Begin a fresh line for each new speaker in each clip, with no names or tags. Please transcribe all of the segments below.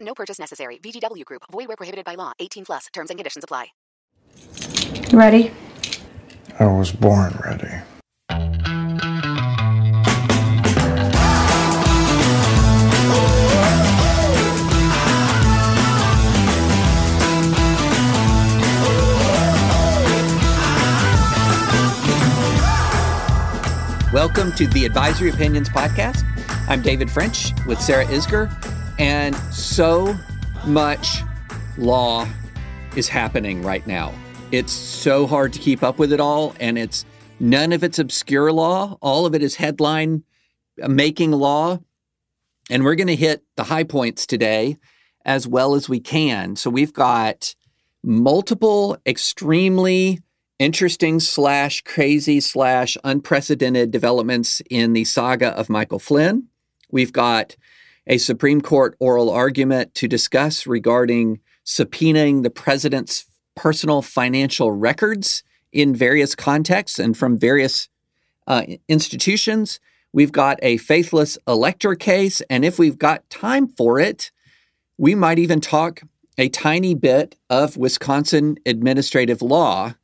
No purchase necessary. VGW Group. Void where prohibited by law. 18 plus. Terms and conditions apply.
You ready?
I was born ready.
Welcome to the Advisory Opinions Podcast. I'm David French with Sarah Isgur, and so much law is happening right now. It's so hard to keep up with it all, and it's none of it's obscure law. All of it is headline uh, making law. And we're going to hit the high points today as well as we can. So we've got multiple extremely interesting slash crazy slash unprecedented developments in the saga of Michael Flynn. We've got a Supreme Court oral argument to discuss regarding subpoenaing the president's personal financial records in various contexts and from various uh, institutions. We've got a faithless elector case. And if we've got time for it, we might even talk a tiny bit of Wisconsin administrative law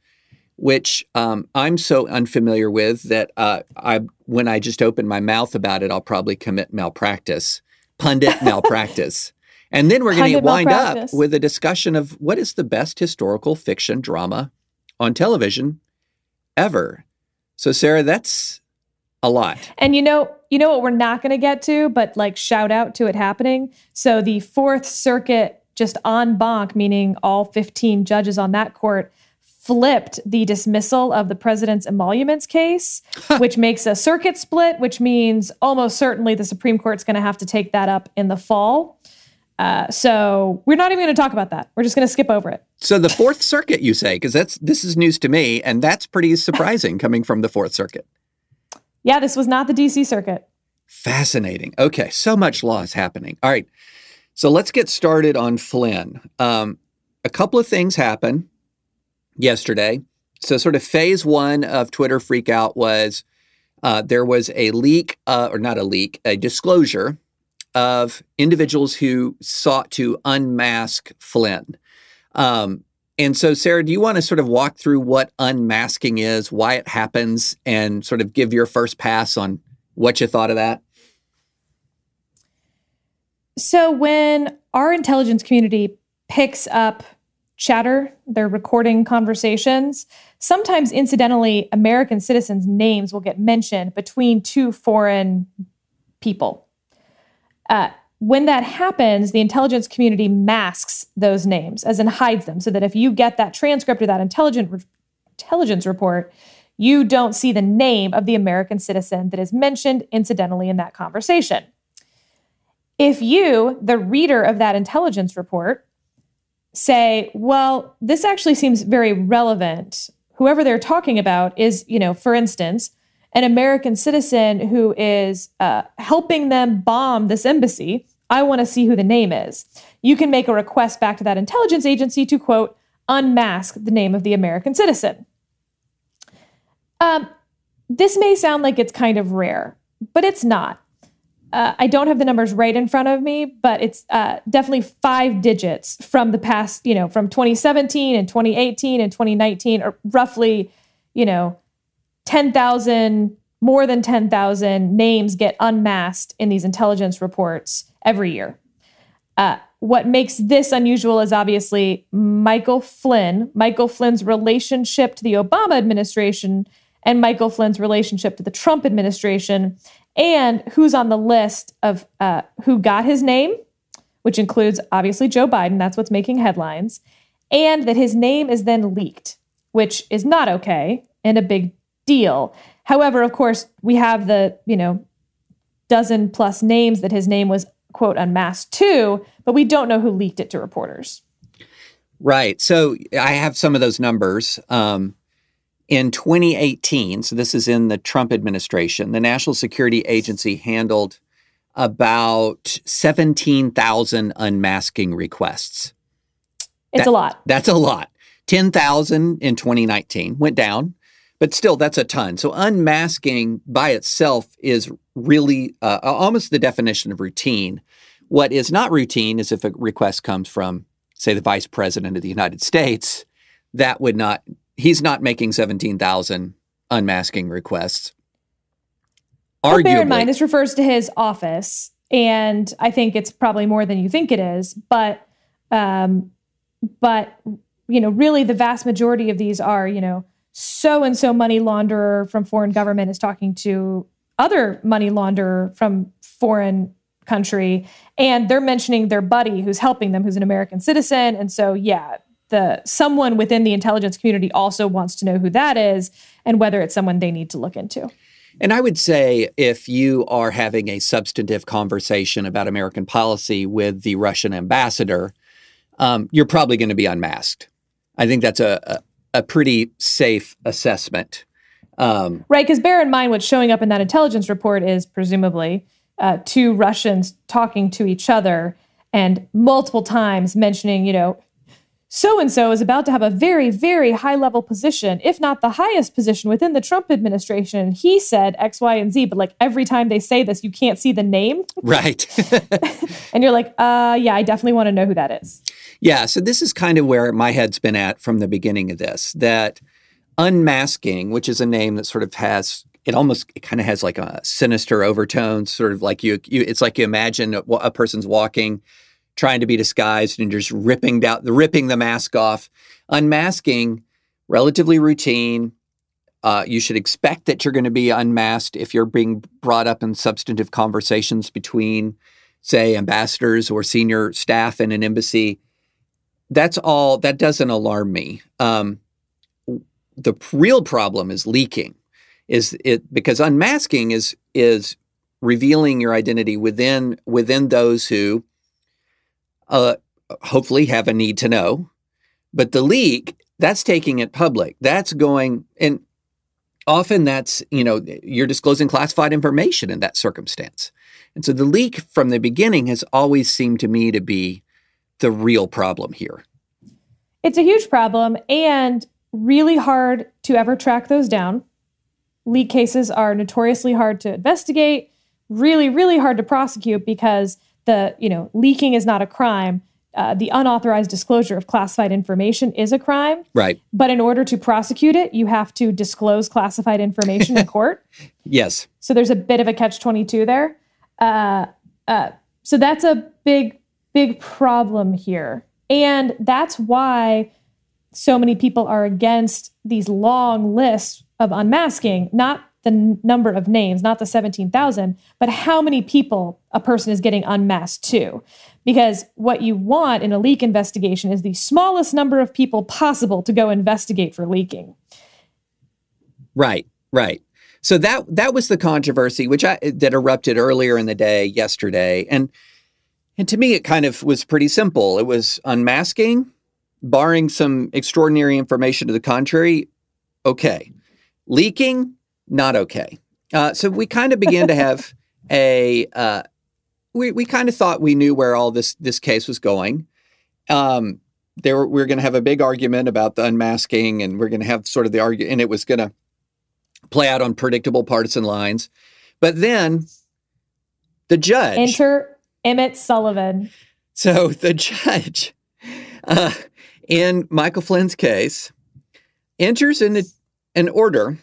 which um, I'm so unfamiliar with that uh, I, when I just open my mouth about it, I'll probably commit malpractice, pundit malpractice. And then we're going to wind up with a discussion of what is the best historical fiction drama on television ever. So, Sarah, that's a lot.
And you know, you know what we're not going to get to, but like shout out to it happening. So the Fourth Circuit, just en banc, meaning all 15 judges on that court flipped the dismissal of the president's emoluments case, which makes a circuit split, which means almost certainly the Supreme Court's going to have to take that up in the fall. Uh, so we're not even going to talk about that. We're just going to skip over it.
So the Fourth Circuit, you say, because that's this is news to me, and that's pretty surprising coming from the Fourth Circuit.
Yeah, this was not the D.C. Circuit.
Fascinating. Okay, so much law is happening. All right, so let's get started on Flynn. Um, a couple of things happen yesterday. So, sort of phase one of Twitter freakout was uh, there was a leak, uh, or not a leak, a disclosure of individuals who sought to unmask Flynn. Um, and so, Sarah, do you want to sort of walk through what unmasking is, why it happens, and sort of give your first pass on what you thought of that?
So, when our intelligence community picks up chatter, they're recording conversations. Sometimes, incidentally, American citizens' names will get mentioned between two foreign people. Uh, when that happens, the intelligence community masks those names, as in hides them, so that if you get that transcript or that intelligent intelligence report, you don't see the name of the American citizen that is mentioned incidentally in that conversation. If you, the reader of that intelligence report, say, well, this actually seems very relevant. Whoever they're talking about is, you know, for instance, an American citizen who is uh, helping them bomb this embassy. I want to see who the name is. You can make a request back to that intelligence agency to, quote, unmask the name of the American citizen. Um, this may sound like it's kind of rare, but it's not uh, I don't have the numbers right in front of me, but it's uh, definitely five digits from the past, you know, from 2017 and 2018 and 2019, or roughly, you know, 10,000, more than 10,000 names get unmasked in these intelligence reports every year. Uh, what makes this unusual is obviously Michael Flynn, Michael Flynn's relationship to the Obama administration, and Michael Flynn's relationship to the Trump administration and who's on the list of uh, who got his name, which includes obviously Joe Biden. That's what's making headlines. And that his name is then leaked, which is not okay and a big deal. However, of course, we have the, you know, dozen plus names that his name was quote unmasked too, but we don't know who leaked it to reporters.
Right. So I have some of those numbers. Um, in 2018, so this is in the Trump administration, the National Security Agency handled about 17,000 unmasking requests.
It's
That-
a lot.
That's a lot. 10,000 in 2019 went down, but still, that's a ton. So, unmasking by itself is really uh, almost the definition of routine. What is not routine is if a request comes from, say, the vice president of the United States, that would not, he's not making 17,000 unmasking requests.
But bear in mind, this refers to his office, and I think it's probably more than you think it is. But, um, but you know, really, the vast majority of these are, you know, so and so money launderer from foreign government is talking to other money launderer from foreign country, and they're mentioning their buddy who's helping them, who's an American citizen, and so yeah. The someone within the intelligence community also wants to know who that is and whether it's someone they need to look into.
And I would say if you are having a substantive conversation about American policy with the Russian ambassador, um, you're probably going to be unmasked. I think that's a, a, a pretty safe assessment. Um,
Right, because bear in mind what's showing up in that intelligence report is presumably uh, two Russians talking to each other and multiple times mentioning, you know, so and so is about to have a very, very high level position, if not the highest position within the Trump administration. He said X, Y, and Z, but like every time they say this, you can't see the name.
right.
And you're like, uh, yeah, I definitely want to know who that is.
Yeah, so this is kind of where my head's been at from the beginning of this that unmasking, which is a name that sort of has it almost it kind of has like a sinister overtone, sort of like you, you it's like you imagine a, a person's walking trying to be disguised and just ripping down the ripping the mask off. Unmasking, relatively routine. Uh, you should expect that you're going to be unmasked if you're being brought up in substantive conversations between, say, ambassadors or senior staff in an embassy that's all that doesn't alarm me um, the real problem is leaking is it because unmasking is is revealing your identity within within those who uh, hopefully have a need to know. But the leak that's taking it public. That's going and often that's you know you're disclosing classified information in that circumstance. And so the leak from the beginning has always seemed to me to be the real problem here.
It's a huge problem and really hard to ever track those down. Leak cases are notoriously hard to investigate, really, really hard to prosecute because the, you know, leaking is not a crime. Uh, the unauthorized disclosure of classified information is a crime.
right
But in order to prosecute it, you have to disclose classified information in court.
yes
So there's a bit of a catch 22 there. Uh, uh, so that's a big, big problem here. And that's why so many people are against these long lists of unmasking, not the number of names, not the 17,000, but how many people a person is getting unmasked to. Because what you want in a leak investigation is the smallest number of people possible to go investigate for leaking.
Right, right. So that that was the controversy which I that erupted earlier in the day yesterday, and and to me it kind of was pretty simple. It was unmasking, barring some extraordinary information to the contrary. Okay, leaking, not okay. Uh, so we kind of began to have a. Uh, we we kind of thought we knew where all this this case was going. Um, there were, we were going to have a big argument about the unmasking, and we're going to have sort of the argument, and it was going to play out on predictable partisan lines. But then the judge.
Enter Emmett Sullivan.
So the judge uh, in Michael Flynn's case enters in an order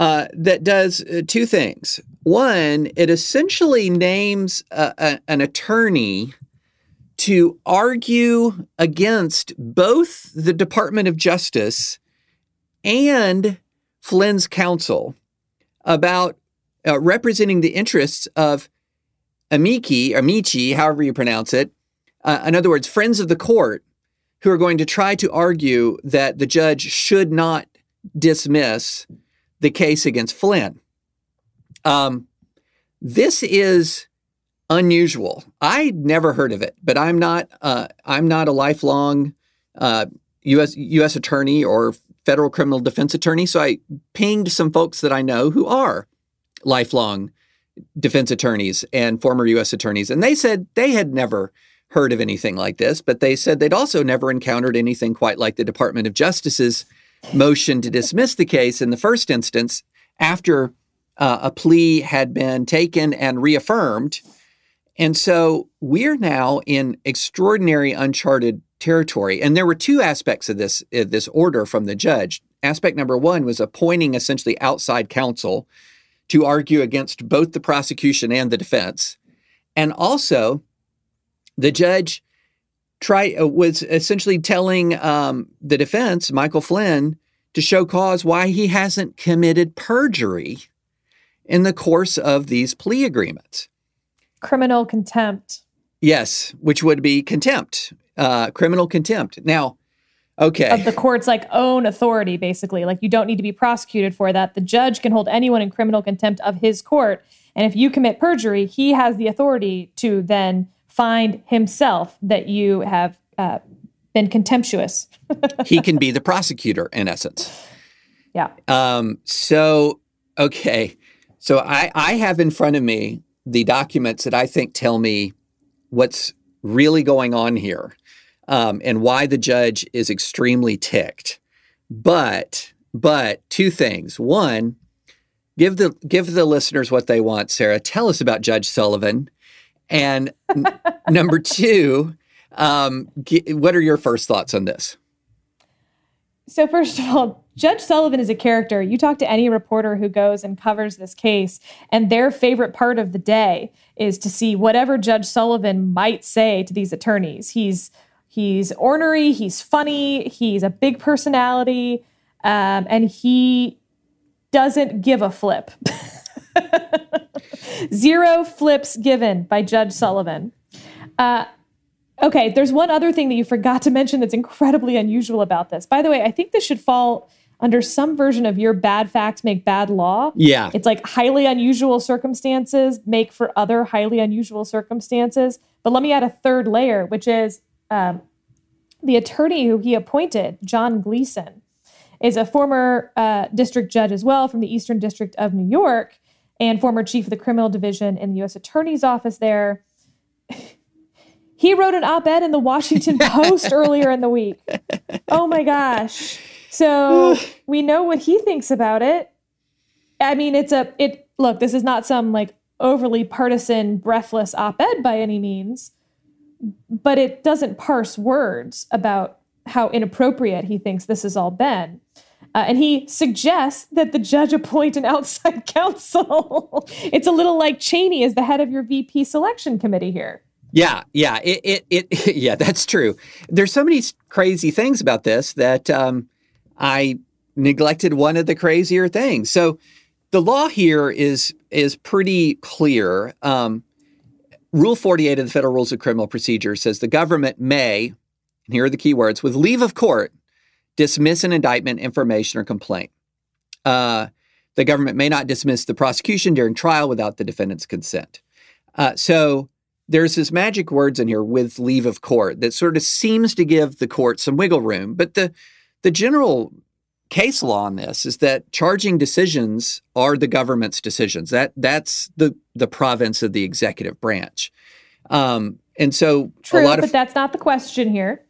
uh, that does uh, two things. One, it essentially names a, a- an attorney to argue against both the Department of Justice and Flynn's counsel about uh, representing the interests of amici, amici, however you pronounce it. Uh, in other words, friends of the court who are going to try to argue that the judge should not dismiss the case against Flynn. Um, this is unusual. I never heard of it, but I'm not uh, I'm not a lifelong uh, U.S. U.S. attorney or federal criminal defense attorney. So I pinged some folks that I know who are lifelong defense attorneys and former U.S. attorneys, and they said they had never heard of anything like this, but they said they'd also never encountered anything quite like the Department of Justice's motion to dismiss the case in the first instance after uh, a plea had been taken and reaffirmed. And so we're now in extraordinary uncharted territory. And there were two aspects of this uh, this order from the judge. Aspect number one was appointing essentially outside counsel to argue against both the prosecution and the defense, and also the judge try uh, was essentially telling um, the defense, Michael Flynn, to show cause why he hasn't committed perjury in the course of these plea agreements.
Criminal contempt.
Yes, which would be contempt, uh, criminal contempt. Now, okay.
Of the court's like own authority, basically. Like you don't need to be prosecuted for that. The judge can hold anyone in criminal contempt of his court. And if you commit perjury, he has the authority to then find himself that you have uh, been contemptuous.
he can be the prosecutor in essence.
Yeah.
Um, so, okay. So I, I have in front of me the documents that I think tell me what's really going on here um, and why the judge is extremely ticked. But, but two things. One, give the give the listeners what they want. Sarah, tell us about Judge Sullivan. And n- number two, um, g- what are your first thoughts on this?
So, first of all, Judge Sullivan is a character. You talk to any reporter who goes and covers this case, and their favorite part of the day is to see whatever Judge Sullivan might say to these attorneys. He's he's ornery, he's funny, he's a big personality, um, and he doesn't give a flip. Zero flips given by Judge Sullivan. Uh, okay, there's one other thing that you forgot to mention that's incredibly unusual about this. By the way, I think this should fall under some version of your bad facts make bad law.
Yeah.
It's like highly unusual circumstances make for other highly unusual circumstances. But let me add a third layer, which is um, the attorney who he appointed, John Gleeson, is a former uh, district judge as well from the Eastern District of New York and former chief of the criminal division in the U.S. Attorney's Office there. he wrote an op ed in the Washington Post earlier in the week. Oh my gosh. So we know what he thinks about it. I mean, it's a, it, look, this is not some like overly partisan, breathless op ed by any means, but it doesn't parse words about how inappropriate he thinks this has all been. Uh, and he suggests that the judge appoint an outside counsel. it's a little like Cheney as the head of your VP selection committee here.
Yeah, yeah, it, it, it yeah, that's true. There's so many crazy things about this that um, I neglected one of the crazier things. So the law here is is pretty clear. Um, Rule 48 of the Federal Rules of Criminal Procedure says the government may, and here are the key words, with leave of court, dismiss an indictment, information, or complaint. Uh, the government may not dismiss the prosecution during trial without the defendant's consent. Uh, so there's this magic words in here with leave of court that sort of seems to give the court some wiggle room. But the the general case law on this is that charging decisions are the government's decisions. That that's the the province of the executive branch. Um, and so
True,
a lot of
but that's not the question here.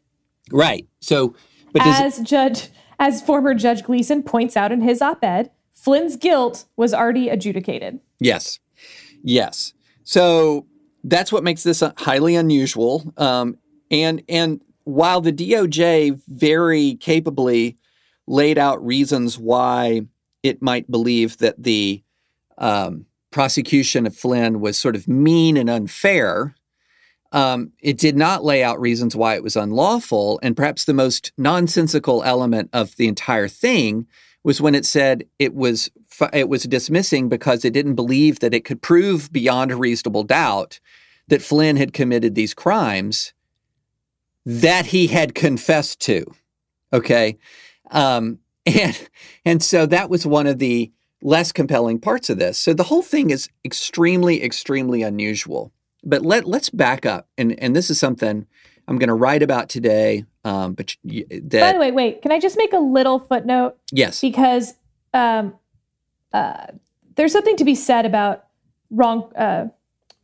right. So, but
As Judge, as former Judge Gleeson points out in his op-ed, Flynn's guilt was already adjudicated.
Yes. Yes. So that's what makes this highly unusual. Um, and and while the DOJ very capably laid out reasons why it might believe that the um, prosecution of Flynn was sort of mean and unfair, um, it did not lay out reasons why it was unlawful. And perhaps the most nonsensical element of the entire thing was when it said it was it was dismissing because it didn't believe that it could prove beyond a reasonable doubt that Flynn had committed these crimes that he had confessed to. Okay, um, and and so that was one of the less compelling parts of this. So the whole thing is extremely, extremely unusual. But let let's back up, and and this is something I'm going to write about today. Um, but that
By the way, wait, can I just make a little footnote?
yes,
Because um, uh, there's something to be said about wrong, uh,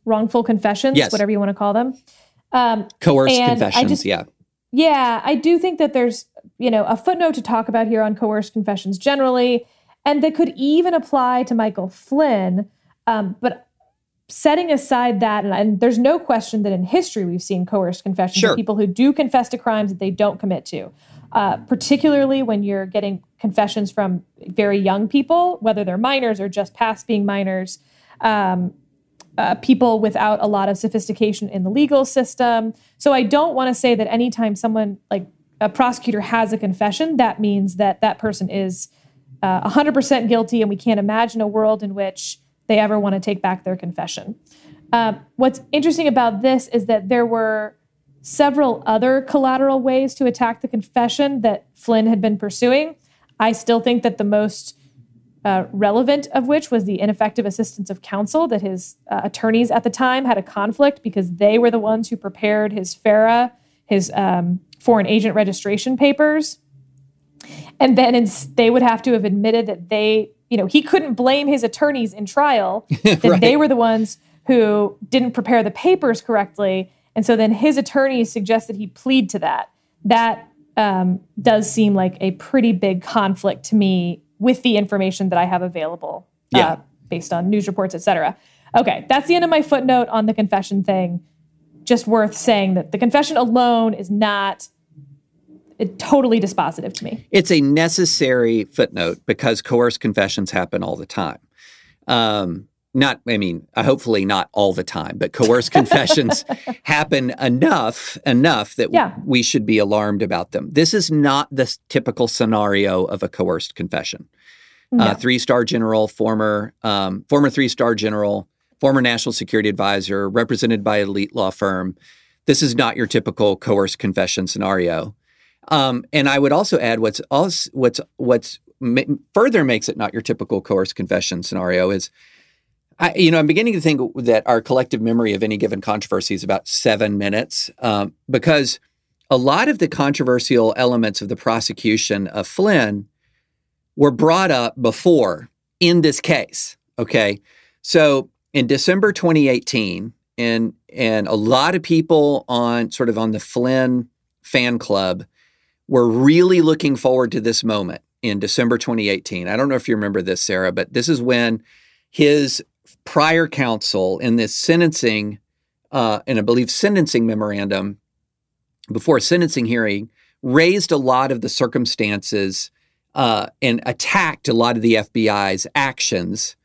wrongful confessions,
Yes.
whatever you want to call them. Um,
coerced confessions.
just-
yeah,
Yeah, I do think that there's, you know, a footnote to talk about here on coerced confessions generally, and that could even apply to Michael Flynn. Um, but setting aside that, and, and there's no question that in history we've seen coerced confessions
Sure.
of people who do confess to crimes that they don't commit to, uh, particularly when you're getting confessions from very young people, whether they're minors or just past being minors. Um, uh, people without a lot of sophistication in the legal system. So I don't want to say that anytime someone like a prosecutor has a confession, that means that that person is uh, 100% guilty, and we can't imagine a world in which they ever want to take back their confession. Um, what's interesting about this is that there were several other collateral ways to attack the confession that Flynn had been pursuing. I still think that the most uh, relevant of which was the ineffective assistance of counsel that his uh, attorneys at the time had a conflict because they were the ones who prepared his FARA, his um, foreign agent registration papers. And then they would have to have admitted that they, you know, he couldn't blame his attorneys in trial that
Right.
they were the ones who didn't prepare the papers correctly. And so then his attorneys suggested he plead to that. That um, does seem like a pretty big conflict to me with the information that I have available
Yeah.
uh, based on news reports, et cetera. Okay, that's the end of my footnote on the confession thing. Just worth saying that the confession alone is not uh, totally dispositive to me.
it's a necessary footnote because coerced confessions happen all the time. Um, not, I mean, uh, hopefully not all the time, but coerced confessions happen enough, enough that
Yeah.
we should be alarmed about them. This is not the typical scenario of a coerced confession. Uh, three-star general, former, um, former three-star general, former national security advisor, represented by elite law firm. This is not your typical coerced confession scenario. Um, and I would also add what's also, what's what's ma- further makes it not your typical coerced confession scenario is, I, you know, I'm beginning to think that our collective memory of any given controversy is about seven minutes um, because a lot of the controversial elements of the prosecution of Flynn were brought up before in this case. Okay, so in December 2018, and and a lot of people on sort of on the Flynn fan club were really looking forward to this moment in December 2018. I don't know if you remember this, Sarah, but this is when his prior counsel in this sentencing, uh, and I believe sentencing memorandum before a sentencing hearing, raised a lot of the circumstances uh, and attacked a lot of the FBI's actions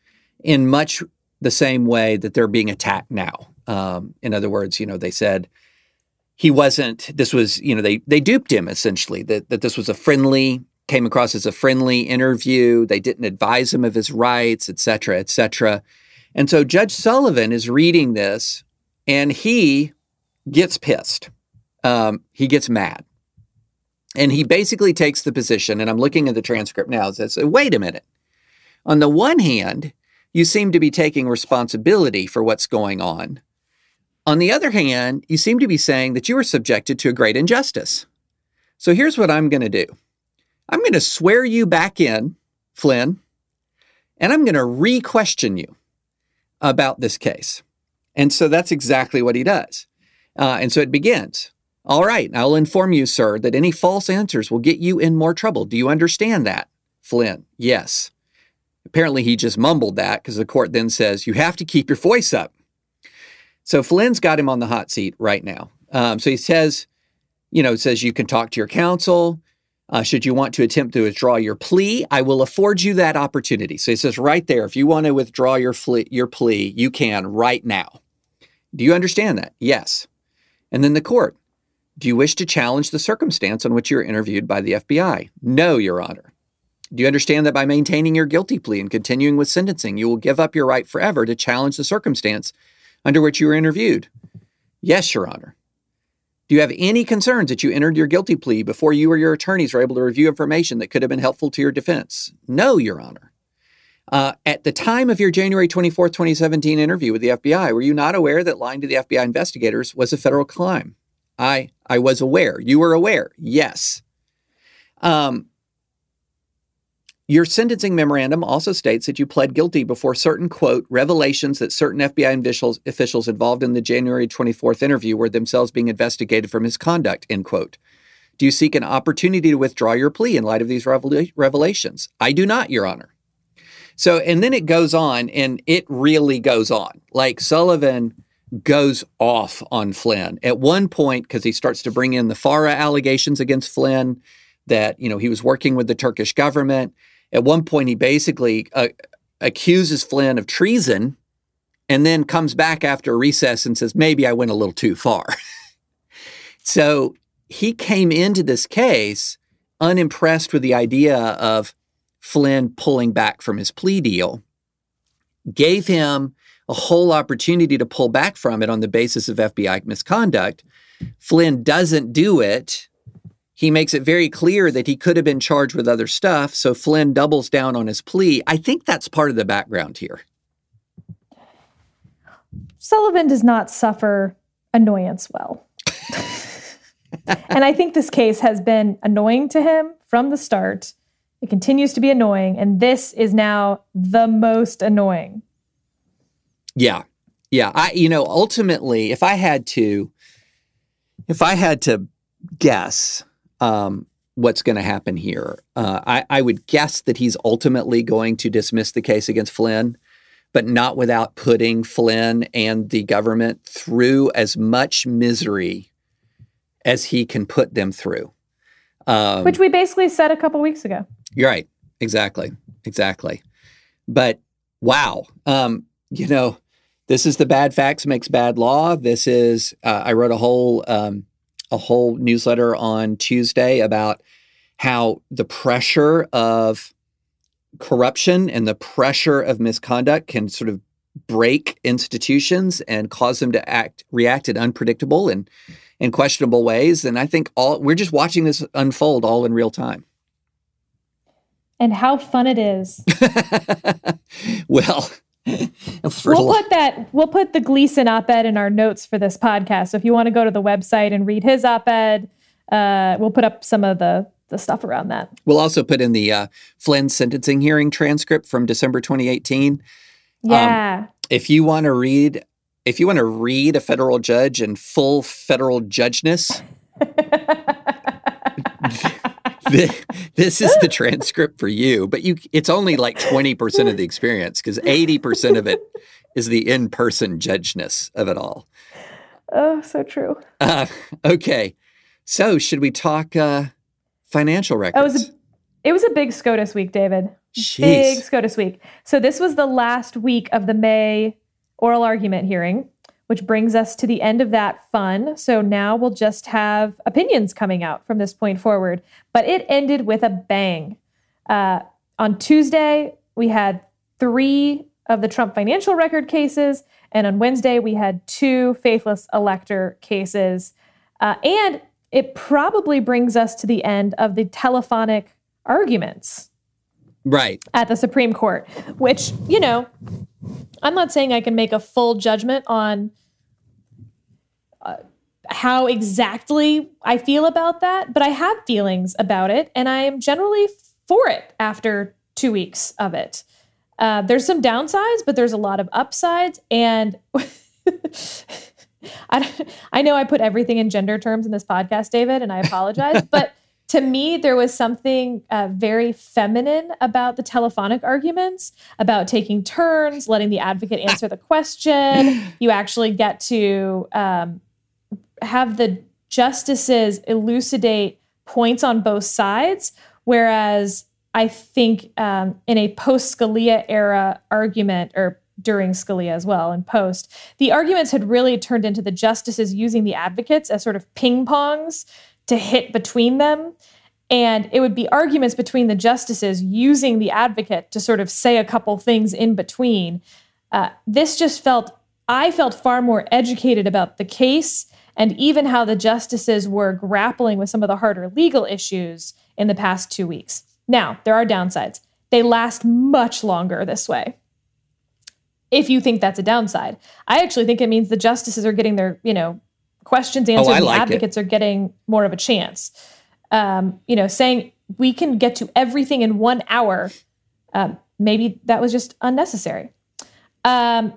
in much the same way that they're being attacked now. Um, in other words, you know, they said he wasn't. This was, you know, they they duped him essentially that that this was a friendly came across as a friendly interview. They didn't advise him of his rights, et cetera, et cetera. And so Judge Sullivan is reading this, and he gets pissed. Um, he gets mad. And he basically takes the position, and I'm looking at the transcript now, says, wait a minute. On the one hand, you seem to be taking responsibility for what's going on. On the other hand, you seem to be saying that you were subjected to a great injustice. So here's what I'm going to do I'm going to swear you back in, Flynn, and I'm going to re question you about this case. And so that's exactly what he does. Uh, and so it begins. All right, I'll inform you, sir, that any false answers will get you in more trouble. Do you understand that? Flynn, yes. Apparently, he just mumbled that because the court then says, you have to keep your voice up. So Flynn's got him on the hot seat right now. Um, so he says, you know, says you can talk to your counsel. Uh, should you want to attempt to withdraw your plea, I will afford you that opportunity. So he says right there, if you want to withdraw your, your plea, you can right now. Do you understand that? Yes. And then the court, do you wish to challenge the circumstance on which you were interviewed by the FBI? No, Your Honor. Do you understand that by maintaining your guilty plea and continuing with sentencing, you will give up your right forever to challenge the circumstance under which you were interviewed? Yes, Your Honor. Do you have any concerns that you entered your guilty plea before you or your attorneys were able to review information that could have been helpful to your defense? No, Your Honor. Uh, at the time of your January 24th, 2017 interview with the FBI, were you not aware that lying to the FBI investigators was a federal crime? I, I was aware. You were aware. Yes. Um, your sentencing memorandum also states that you pled guilty before certain, quote, revelations that certain FBI officials, officials involved in the January 24th interview were themselves being investigated for misconduct, end quote. Do you seek an opportunity to withdraw your plea in light of these revela- revelations? I do not, Your Honor. So, and then it goes on, and it really goes on. Like Sullivan goes off on Flynn at one point because he starts to bring in the FARA allegations against Flynn that you know he was working with the Turkish government. At one point, he basically uh, accuses Flynn of treason, and then comes back after a recess and says, "Maybe I went a little too far." so he came into this case unimpressed with the idea of Flynn pulling back from his plea deal, gave him a whole opportunity to pull back from it on the basis of FBI misconduct. Flynn doesn't do it. He makes it very clear that he could have been charged with other stuff. So Flynn doubles down on his plea. I think that's part of the background here.
Sullivan does not suffer annoyance well. and I think this case has been annoying to him from the start. It continues to be annoying. And this is now the most annoying.
Yeah. Yeah. I, you know, ultimately, if I had to, if I had to guess um, what's going to happen here, uh, I, I would guess that he's ultimately going to dismiss the case against Flynn, but not without putting Flynn and the government through as much misery as he can put them through.
Um, Which we basically said a couple weeks ago.
You're right. Exactly. Exactly. But wow. Um, you know, this is the bad facts makes bad law. This is uh, I wrote a whole um, a whole newsletter on Tuesday about how the pressure of corruption and the pressure of misconduct can sort of break institutions and cause them to act react in unpredictable and in questionable ways. And I think all we're just watching this unfold all in real time.
And how fun it is.
well,
we'll put that we'll put the Gleeson op-ed in our notes for this podcast. So if you want to go to the website and read his op-ed, uh, we'll put up some of the the stuff around that.
We'll also put in the uh, Flynn sentencing hearing transcript from December 2018.
Yeah.
Um, if you want to read, if you want to read a federal judge in full federal judgeness. this is the transcript for you, but you it's only like 20% of the experience because 80% of it is the in-person judgeness of it all.
Oh, so true.
Uh, okay. So, should we talk uh, financial records?
It was a, it was a big SCOTUS week, David.
Jeez.
Big SCOTUS week. So, this was the last week of the May oral argument hearing which brings us to the end of that fun. So now we'll just have opinions coming out from this point forward. But it ended with a bang. Uh, on Tuesday, we had three of the Trump financial record cases. And on Wednesday, we had two faithless elector cases. Uh, and it probably brings us to the end of the telephonic arguments.
Right.
At the Supreme Court, which, you know, I'm not saying I can make a full judgment on how exactly I feel about that, but I have feelings about it, and I am generally for it after two weeks of it. Uh, there's some downsides, but there's a lot of upsides, and I, I know I put everything in gender terms in this podcast, David, and I apologize, but to me, there was something uh, very feminine about the telephonic arguments, about taking turns, letting the advocate answer the question. You actually get to um, have the justices elucidate points on both sides, whereas I think um, in a post Scalia era argument, or during Scalia as well, and post, the arguments had really turned into the justices using the advocates as sort of ping pongs to hit between them. And it would be arguments between the justices using the advocate to sort of say a couple things in between. Uh, this just felt, I felt far more educated about the case and even how the justices were grappling with some of the harder legal issues in the past two weeks. Now, there are downsides. they last much longer this way. If you think that's a downside, I actually think it means the justices are getting their, you know, questions answered.
Oh, I
and
like
the
it.
advocates are getting more of a chance. Um, you know, saying we can get to everything in one hour, um, maybe that was just unnecessary. Um,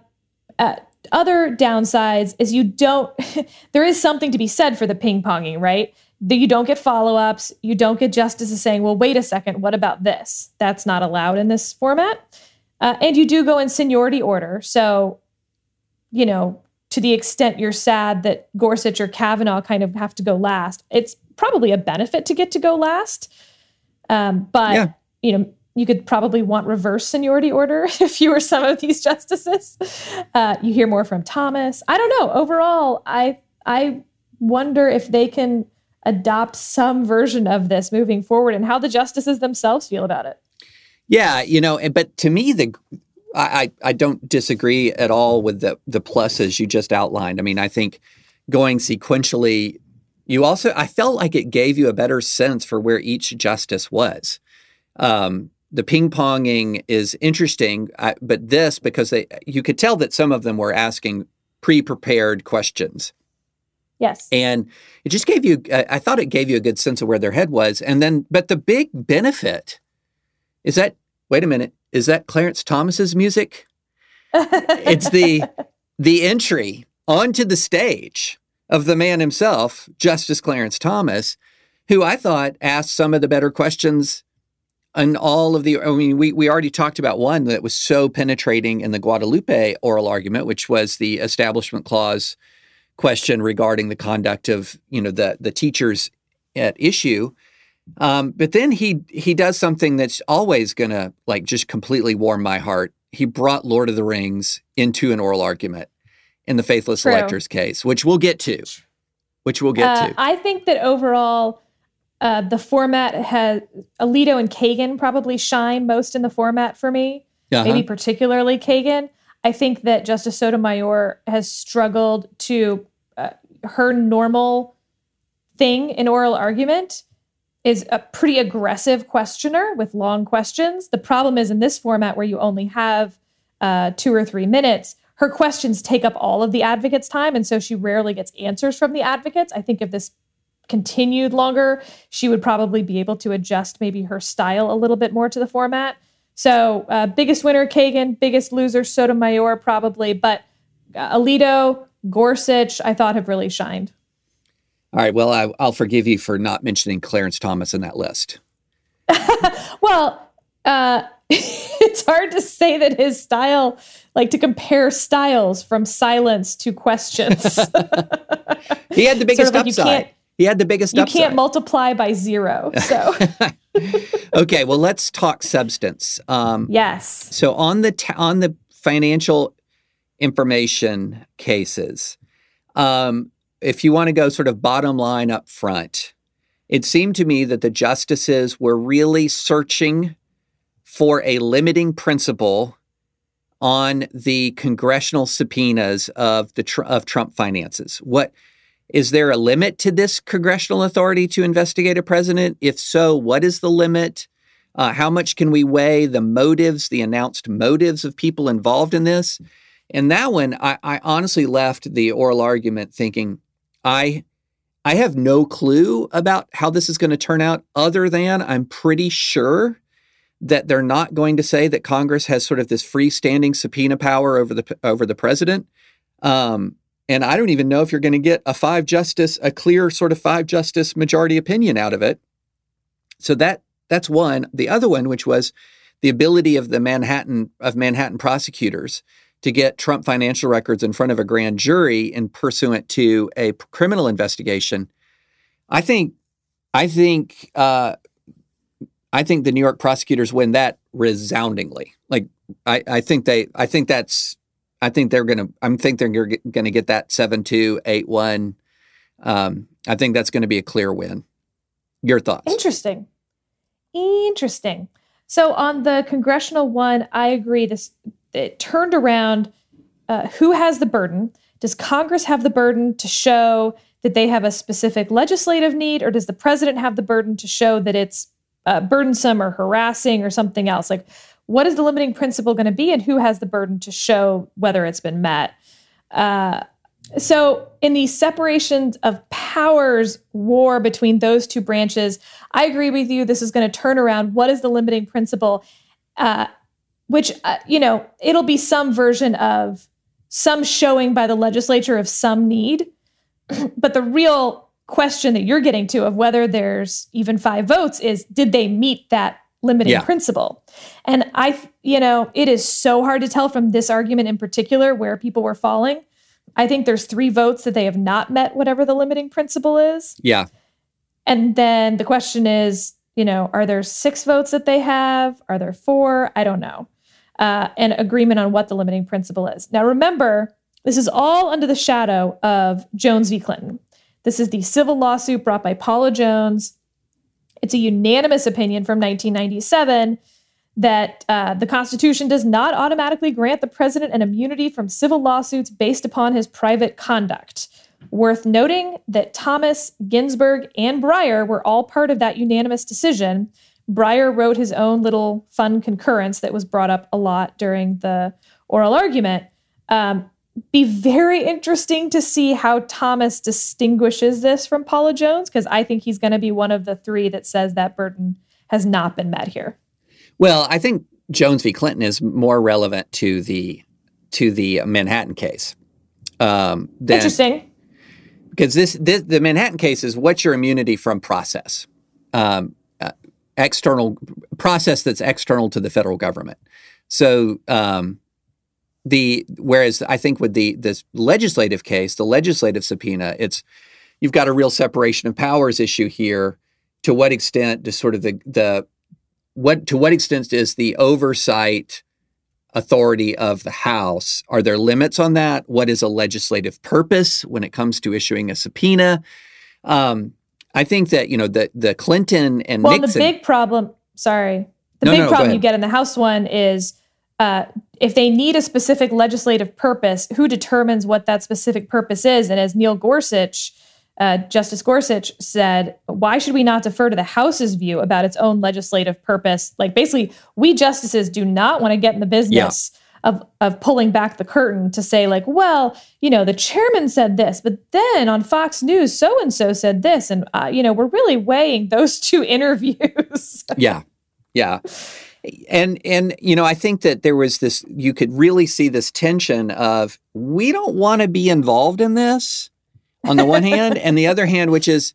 uh, other downsides is you don't, there is something to be said for the ping ponging, right? That you don't get follow ups. You don't get justices saying, well, wait a second, what about this? That's not allowed in this format. Uh, and you do go in seniority order. So, you know, to the extent you're sad that Gorsuch or Kavanaugh kind of have to go last, it's probably a benefit to get to go last. Um, but,
Yeah.
you know, you could probably want reverse seniority order if you were some of these justices. Uh, you hear more from Thomas. I don't know. Overall, I I wonder if they can adopt some version of this moving forward and how the justices themselves feel about it.
Yeah, you know, but to me, the I I don't disagree at all with the the pluses you just outlined. I mean, I think going sequentially, you also I felt like it gave you a better sense for where each justice was. Um, the ping ponging is interesting, I, but this because they you could tell that some of them were asking pre prepared questions.
Yes.
And it just gave you, I I thought it gave you a good sense of where their head was. And then, but the big benefit is that, wait a minute, is that Clarence Thomas's music? It's the, the entry onto the stage of the man himself, Justice Clarence Thomas, who I thought asked some of the better questions and all of the, I mean, we, we already talked about one that was so penetrating in the Guadalupe oral argument, which was the Establishment Clause question regarding the conduct of you know the the teachers at issue. Um, but then he he does something that's always gonna like just completely warm my heart. He brought Lord of the Rings into an oral argument in the Faithless
True.
Electors case, which we'll get to. Which we'll get
Uh,
to.
I think that overall, uh, the format has Alito and Kagan probably shine most in the format for me.
Uh-huh.
Maybe particularly Kagan. I think that Justice Sotomayor has struggled to uh, her normal thing in oral argument is a pretty aggressive questioner with long questions. The problem is in this format where you only have uh, two or three minutes, her questions take up all of the advocate's time. And so she rarely gets answers from the advocates. I think if this continued longer, she would probably be able to adjust maybe her style a little bit more to the format. So, uh, biggest winner, Kagan, biggest loser, Sotomayor, probably. But uh, Alito, Gorsuch, I thought have really shined.
All right. Well, I, I'll forgive you for not mentioning Clarence Thomas in that list.
Well, uh, it's hard to say that his style, like to compare styles from silence to questions.
He had the biggest
like you
upside. He had the biggest
you
upside.
can't multiply by zero. So,
okay. Well, let's talk substance. Um,
yes.
So on the ta- on the financial information cases, um, if you want to go sort of bottom line up front, it seemed to me that the justices were really searching for a limiting principle on the congressional subpoenas of the tr- of Trump finances. What is there a limit to this congressional authority to investigate a president? If so, what is the limit? Uh, how much can we weigh the motives, the announced motives of people involved in this? And that one, I, I honestly left the oral argument thinking, I, I have no clue about how this is going to turn out, other than I'm pretty sure that they're not going to say that Congress has sort of this freestanding subpoena power over the over the president. Um, and I don't even know if you're going to get a five justice, a clear sort of five justice majority opinion out of it. So that that's one. The other one, which was the ability of the Manhattan of Manhattan prosecutors to get Trump financial records in front of a grand jury in pursuant to a criminal investigation. I think, I think, uh, I think the New York prosecutors win that resoundingly. Like, I, I think they, I think that's, I think they're gonna, I think they're going to get that seven two eight one. Um, I think that's going to be a clear win. Your thoughts?
Interesting. Interesting. So on the congressional one, I agree. This it turned around. Uh, who has the burden? Does Congress have the burden to show that they have a specific legislative need, or does the president have the burden to show that it's uh, burdensome or harassing or something else. Like, what is the limiting principle going to be, and who has the burden to show whether it's been met? Uh, so, in the separation of powers war between those two branches, I agree with you. This is going to turn around what is the limiting principle, uh, which, uh, you know, it'll be some version of some showing by the legislature of some need. but the real question that you're getting to of whether there's even five votes is did they meet that limiting yeah. principle? And I, you know, it is so hard to tell from this argument in particular where people were falling I think there's three votes that they have not met whatever the limiting principle is.
Yeah.
And then the question is, you know, are there six votes that they have? Are there four? I don't know. Uh, and agreement on what the limiting principle is. Now, remember, this is all under the shadow of Jones v. Clinton. This is the civil lawsuit brought by Paula Jones. It's a unanimous opinion from 1997 that uh, the Constitution does not automatically grant the president an immunity from civil lawsuits based upon his private conduct. Worth noting that Thomas, Ginsburg, and Breyer were all part of that unanimous decision. Breyer wrote his own little fun concurrence that was brought up a lot during the oral argument. Um, be very interesting to see how Thomas distinguishes this from Paula Jones, because I think he's going to be one of the three that says that burden has not been met here.
Well, I think Jones v. Clinton is more relevant to the to the Manhattan case.
Um, than, Interesting.
Because this, this the Manhattan case is what's your immunity from process, um, uh, external process that's external to the federal government. So um, the whereas I think with the this legislative case, the legislative subpoena, it's you've got a real separation of powers issue here. To what extent does sort of the the what to what extent is the oversight authority of the House? Are there limits on that? What is a legislative purpose when it comes to issuing a subpoena? Um, I think that you know the the Clinton and
well,
Nixon,
the big problem. Sorry, the no, big no, problem you get in the House one is uh, if they need a specific legislative purpose, who determines what that specific purpose is? And as Neil Gorsuch uh, Justice Gorsuch said, Why should we not defer to the House's view about its own legislative purpose? Like, basically, we justices do not want to get in the business. Yeah. Of, of pulling back the curtain to say like well you know the chairman said this but then on fox news so and so said this and uh, you know we're really weighing those two interviews
yeah yeah and and you know i think that there was this you could really see this tension of we don't want to be involved in this on the one hand, and the other hand, which is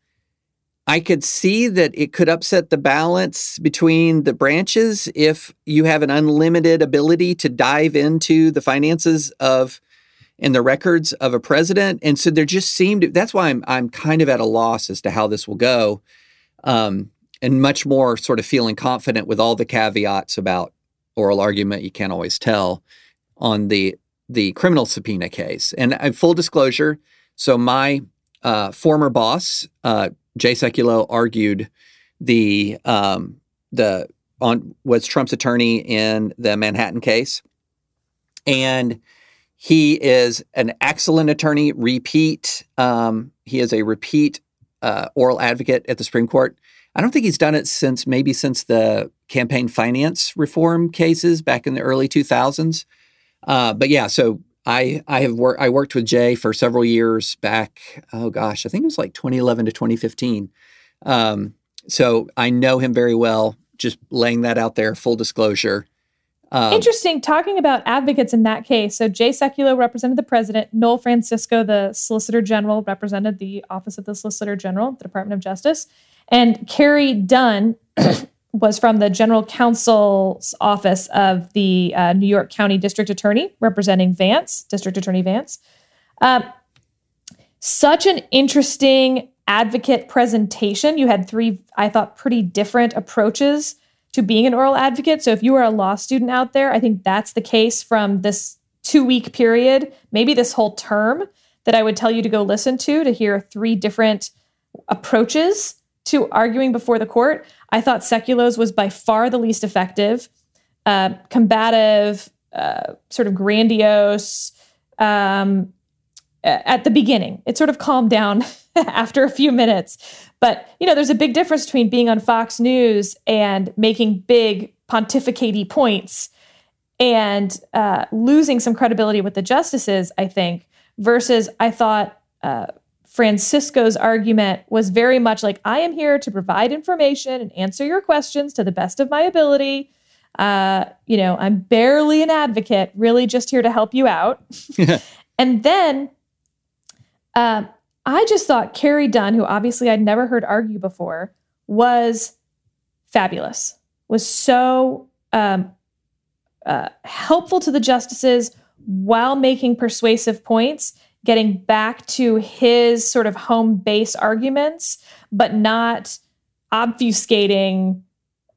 I could see that it could upset the balance between the branches if you have an unlimited ability to dive into the finances of and the records of a president. And so there just seemed that's why I'm I'm kind of at a loss as to how this will go. Um, and much more sort of feeling confident with all the caveats about oral argument you can't always tell on the the criminal subpoena case. And uh, full disclosure, so my uh, former boss, uh, Jay Sekulow, argued the um, the on was Trump's attorney in the Manhattan case, and he is an excellent attorney. Repeat, um, he is a repeat uh, oral advocate at the Supreme Court. I don't think he's done it since maybe since the campaign finance reform cases back in the early 2000s. Uh, but yeah, so I I have worked I worked with Jay for several years back. Oh gosh, I think it was like 2011 to 2015. Um, so I know him very well. Just laying that out there, full disclosure.
Um, Interesting. Talking about advocates in that case. So Jay Sekulow represented the president. Noel Francisco, the Solicitor General, represented the Office of the Solicitor General, the Department of Justice, and Carey Dunne was from the general counsel's office of the uh, New York County District Attorney, representing Vance, District Attorney Vance. Um, such an interesting advocate presentation. You had three, I thought, pretty different approaches to being an oral advocate. So if you are a law student out there, I think that's the case from this two week period, maybe this whole term, that I would tell you to go listen to to hear three different approaches to arguing before the court. I thought Sekulow's was by far the least effective, uh, combative, uh, sort of grandiose, um, at the beginning. It sort of calmed down after a few minutes. But, you know, there's a big difference between being on Fox News and making big pontificatey points and uh, losing some credibility with the justices, I think, versus I thought uh, Francisco's argument was very much like, I am here to provide information and answer your questions to the best of my ability. Uh, you know, I'm barely an advocate, really just here to help you out. and then uh, I just thought Carey Dunne, who obviously I'd never heard argue before, was fabulous, was so um, uh, helpful to the justices while making persuasive points, getting back to his sort of home base arguments, but not obfuscating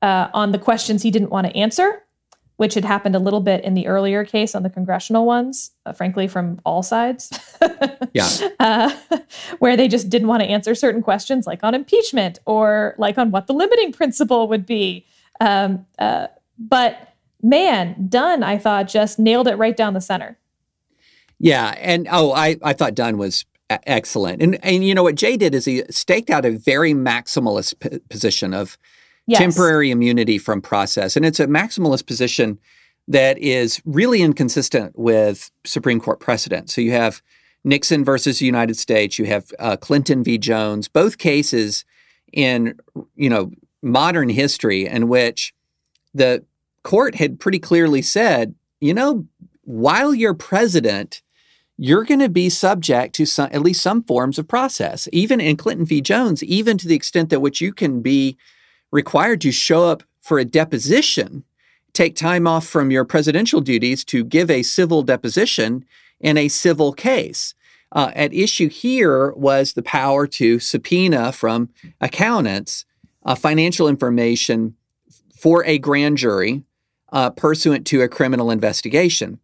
uh, on the questions he didn't want to answer which had happened a little bit in the earlier case on the congressional ones, uh, frankly, from all sides.
yeah.
Uh, where they just didn't want to answer certain questions, like on impeachment or like on what the limiting principle would be. Um, uh, but man, Dunne, I thought, just nailed it right down the center.
Yeah. And oh, I, I thought Dunne was excellent. And, and you know what Jay did is he staked out a very maximalist p- position of, yes. temporary immunity from process. And it's a maximalist position that is really inconsistent with Supreme Court precedent. So you have Nixon versus the United States, you have uh, Clinton v. Jones, both cases in you know modern history in which the court had pretty clearly said, you know, while you're president, you're going to be subject to some, at least some forms of process. Even in Clinton v. Jones, even to the extent that which you can be required to show up for a deposition, take time off from your presidential duties to give a civil deposition in a civil case. Uh, at issue here was the power to subpoena from accountants uh, financial information for a grand jury uh, pursuant to a criminal investigation.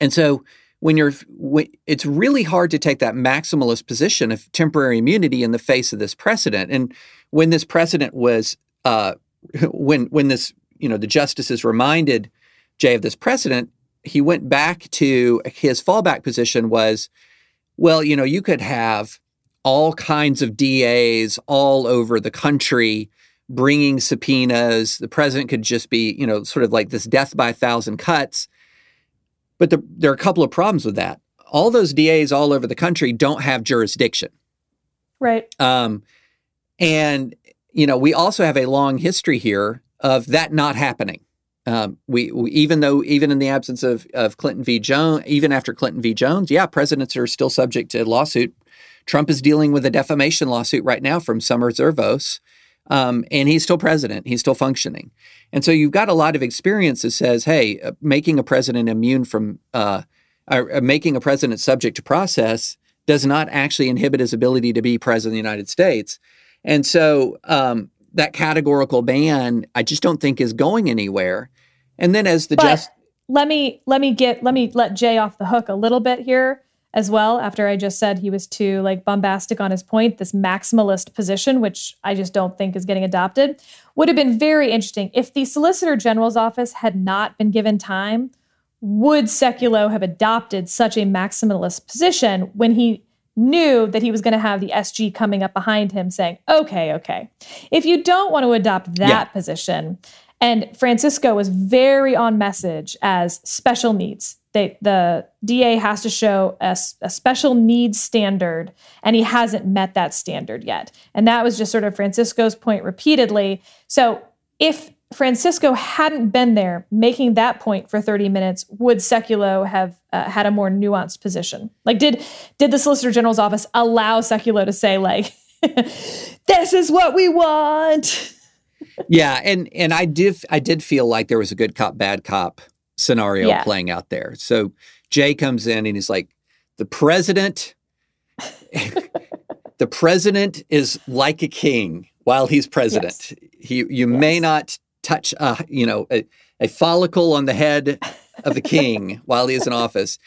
And so when you're when, it's really hard to take that maximalist position of temporary immunity in the face of this precedent. And when this precedent was uh, when when this you know the justices reminded Jay of this precedent, he went back to his fallback position was, well, you know, you could have all kinds of DAs all over the country bringing subpoenas. The president could just be, you know, sort of like this death by a thousand cuts. But the, there are a couple of problems with that. All those DAs all over the country don't have jurisdiction.
Right.
Um, and you know, we also have a long history here of that not happening. Um, we, we, even though even in the absence of of Clinton v. Jones, even after Clinton v. Jones, yeah, presidents are still subject to lawsuit. Trump is dealing with a defamation lawsuit right now from Summer Zervos, um, and he's still president. He's still functioning, and so you've got a lot of experience that says, hey, uh, making a president immune from uh, uh, making a president subject to process does not actually inhibit his ability to be president of the United States. And so um, that categorical ban, I just don't think is going anywhere. And then as the
but
just
let me let me get let me let Jay off the hook a little bit here as well. After I just said he was too like bombastic on his point, this maximalist position, which I just don't think is getting adopted, would have been very interesting if the Solicitor General's office had not been given time. Would Sekulow have adopted such a maximalist position when he knew that he was going to have the SG coming up behind him saying, okay, okay. If you don't want to adopt that yeah. position, and Francisco was very on message as special needs. They, the DA has to show a, a, special needs standard, and he hasn't met that standard yet. And that was just sort of Francisco's point repeatedly. So if Francisco hadn't been there making that point for 30 minutes, would Sekulow have uh, had a more nuanced position? Like, did did the Solicitor General's office allow Sekulow to say like, "This is what we want"?
yeah, and and I did I did feel like there was a good cop bad cop scenario yeah. playing out there. So Jay comes in and he's like, "The president." the president is like a king while he's president. Yes. He, you yes. may not touch, uh, you know, a, a follicle on the head of the king while he is in office.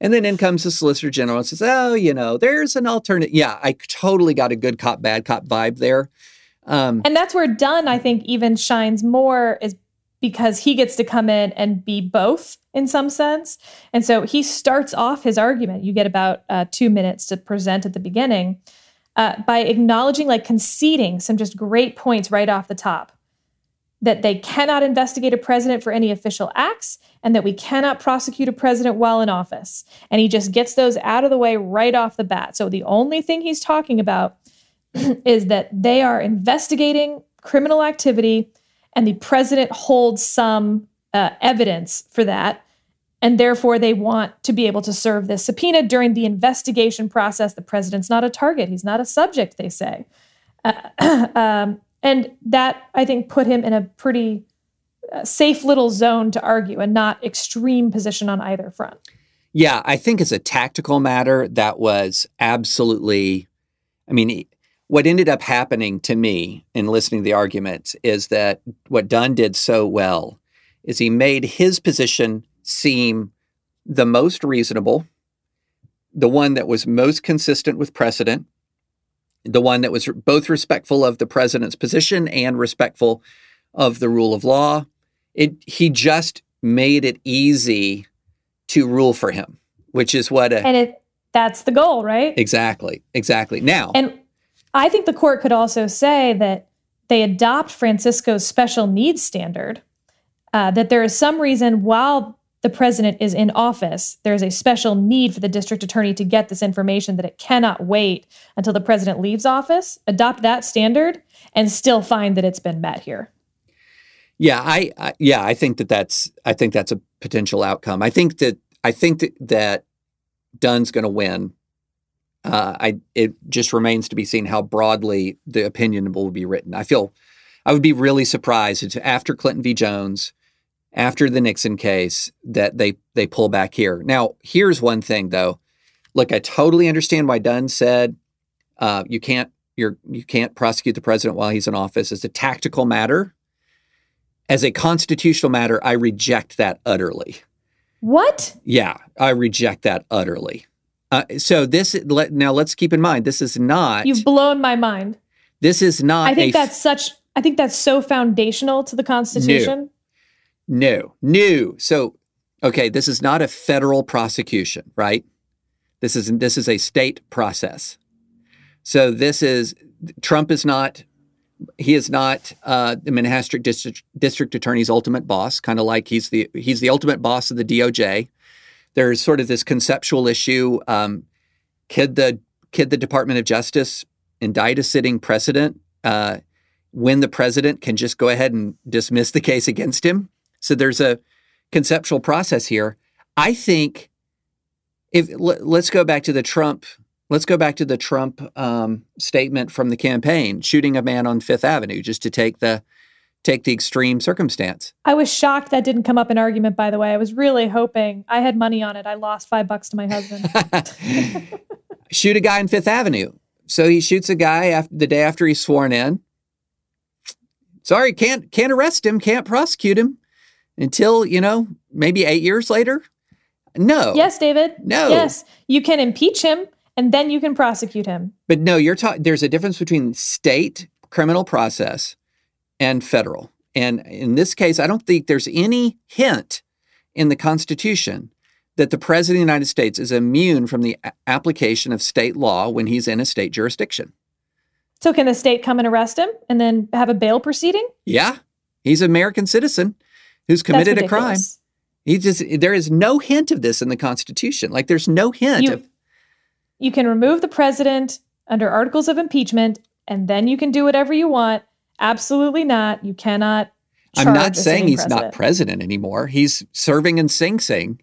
And then in comes the Solicitor General and says, "Oh, you know, there's an alternate." Yeah, I totally got a good cop, bad cop vibe there.
Um, and that's where Dunne, I think, even shines more is because he gets to come in and be both in some sense. And so he starts off his argument. You get about uh, two minutes to present at the beginning uh, by acknowledging, like conceding some just great points right off the top that they cannot investigate a president for any official acts and that we cannot prosecute a president while in office. And he just gets those out of the way right off the bat. So the only thing he's talking about is that they are investigating criminal activity and the president holds some uh, evidence for that. And therefore, they want to be able to serve this subpoena during the investigation process. The president's not a target, he's not a subject, they say. Uh, um, and that, I think, put him in a pretty uh, safe little zone to argue and not extreme position on either front.
Yeah, I think as a tactical matter, that was absolutely, I mean, what ended up happening to me in listening to the argument is that what Dunne did so well is he made his position seem the most reasonable, the one that was most consistent with precedent, the one that was both respectful of the president's position and respectful of the rule of law. It he just made it easy to rule for him, which is what a,
and it that's the goal, right?
Exactly. Exactly. Now,
and I think the court could also say that they adopt Francisco's special needs standard, uh, that there is some reason while the president is in office, there's a special need for the district attorney to get this information that it cannot wait until the president leaves office. Adopt that standard and still find that it's been met here.
Yeah, I, I yeah, I think that that's I think that's a potential outcome. I think that I think that, that Dunne's going to win. Uh, I it just remains to be seen how broadly the opinion will be written. I feel I would be really surprised if after Clinton v. Jones after the Nixon case that they they pull back here. Now, here's one thing though. Look, I totally understand why Dunne said uh, you can't you're you can't prosecute the president while he's in office It's a tactical matter. As a constitutional matter, I reject that utterly.
What?
Yeah, I reject that utterly. Uh, so this let, now let's keep in mind this is not.
You've blown my mind.
This is not.
I think that's such. I think that's so foundational to the Constitution.
No, no. So, okay, this is not a federal prosecution, right? This is this is a state process. So this is Trump is not he is not uh, the Manhattan District, District Attorney's ultimate boss. Kind of like he's the he's the ultimate boss of the DOJ. There's sort of this conceptual issue: um, could the could the Department of Justice indict a sitting president uh, when the president can just go ahead and dismiss the case against him? So there's a conceptual process here. I think if let's go back to the Trump let's go back to the Trump um, statement from the campaign, shooting a man on Fifth Avenue, just to take the take the extreme circumstance.
I was shocked that didn't come up in argument. By the way, I was really hoping I had money on it. I lost five bucks to my husband.
Shoot a guy in Fifth Avenue. So he shoots a guy after the day after he's sworn in. Sorry, can't can't arrest him, can't prosecute him until, you know, maybe eight years later? No.
Yes, David.
No.
Yes. You can impeach him and then you can prosecute him.
But no, you're talking there's a difference between state criminal process and federal. And in this case, I don't think there's any hint in the Constitution that the President of the United States is immune from the application of state law when he's in a state jurisdiction.
So, can the state come and arrest him and then have a bail proceeding?
Yeah. He's an American citizen who's committed a crime. He just there is no hint of this in the Constitution. Like there's no hint
you,
of
you can remove the president under articles of impeachment and then you can do whatever you want. Absolutely not. You cannot.
I'm not saying he's
president.
not president anymore. He's serving in Sing Sing,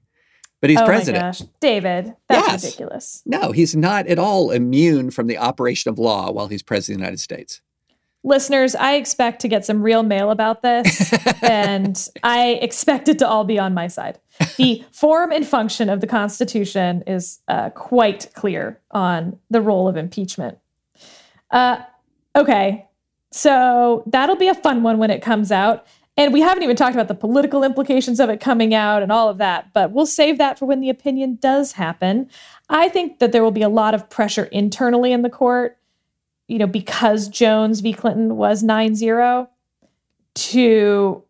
but he's
oh
president.
David, that's
Yes.
ridiculous.
No, he's not at all immune from the operation of law while he's president of the United States.
Listeners, I expect to get some real mail about this, and I expect it to all be on my side. The form and function of the Constitution is uh, quite clear on the role of impeachment. Uh, okay, so that'll be a fun one when it comes out. And we haven't even talked about the political implications of it coming out and all of that, but we'll save that for when the opinion does happen. I think that there will be a lot of pressure internally in the court you know, because Jones v. Clinton was 9 0 to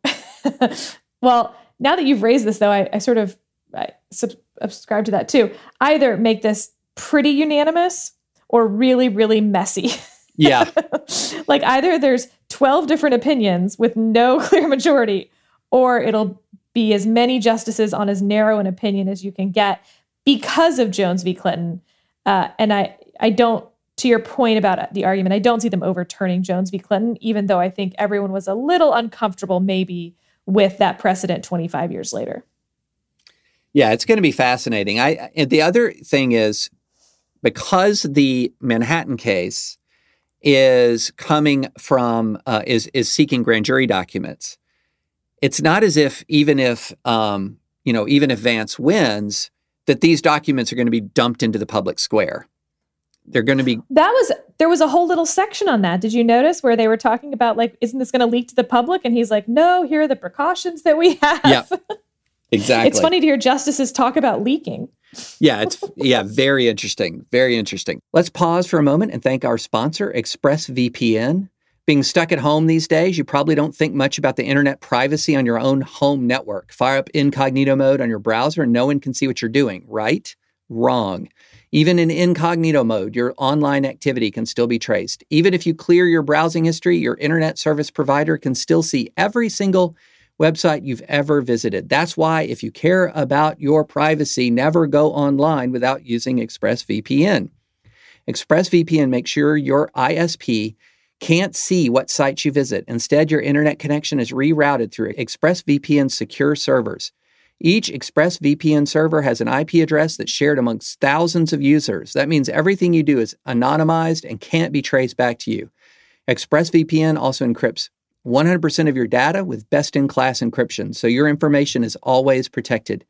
well, now that you've raised this, though, I, I sort of I subscribe to that too. Either make this pretty unanimous or really, really messy.
Yeah.
like either there's 12 different opinions with no clear majority, or it'll be as many justices on as narrow an opinion as you can get because of Jones v. Clinton. Uh, and I, I don't, to your point about the argument, I don't see them overturning Jones v. Clinton, even though I think everyone was a little uncomfortable maybe with that precedent 25 years later.
Yeah, it's going to be fascinating. I and the other thing is because the Manhattan case is coming from uh, is is seeking grand jury documents. It's not as if even if um, you know even if Vance wins, that these documents are going to be dumped into the public square. They're going to be.
That was there was a whole little section on that. Did you notice where they were talking about like, isn't this going to leak to the public? And he's like, no. Here are the precautions that we have.
Yeah, exactly.
it's funny to hear justices talk about leaking.
yeah, it's yeah, very interesting. Very interesting. Let's pause for a moment and thank our sponsor, ExpressVPN. Being stuck at home these days, you probably don't think much about the internet privacy on your own home network. Fire up incognito mode on your browser and no one can see what you're doing, right? Wrong. Even in incognito mode, your online activity can still be traced. Even if you clear your browsing history, your internet service provider can still see every single website you've ever visited. That's why, if you care about your privacy, never go online without using ExpressVPN. ExpressVPN makes sure your ISP can't see what sites you visit. Instead, your internet connection is rerouted through ExpressVPN's secure servers. Each ExpressVPN server has an IP address that's shared amongst thousands of users. That means everything you do is anonymized and can't be traced back to you. ExpressVPN also encrypts 100% of your data with best in class encryption, so your information is always protected.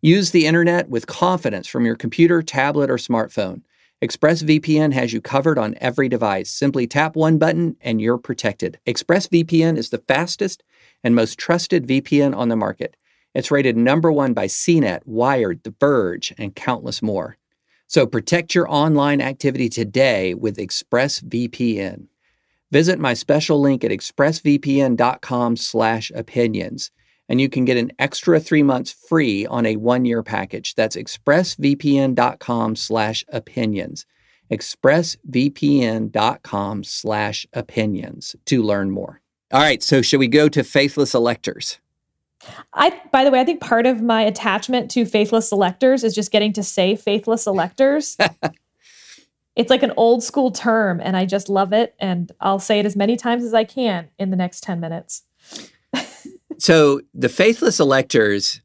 Use the internet with confidence from your computer, tablet, or smartphone. ExpressVPN has you covered on every device. Simply tap one button and you're protected. ExpressVPN is the fastest and most trusted VPN on the market. It's rated number one by CNET, Wired, The Verge, and countless more. So protect your online activity today with ExpressVPN. Visit my special link at expressvpn.com slash opinions, and you can get an extra three months free on a one-year package. That's expressvpn.com slash opinions. expressvpn.com slash opinions to learn more. All right, so should we go to faithless electors?
I, by the way, I think part of my attachment to faithless electors is just getting to say faithless electors. it's like an old school term, and I just love it. And I'll say it as many times as I can in the next 10 minutes.
so the faithless electors.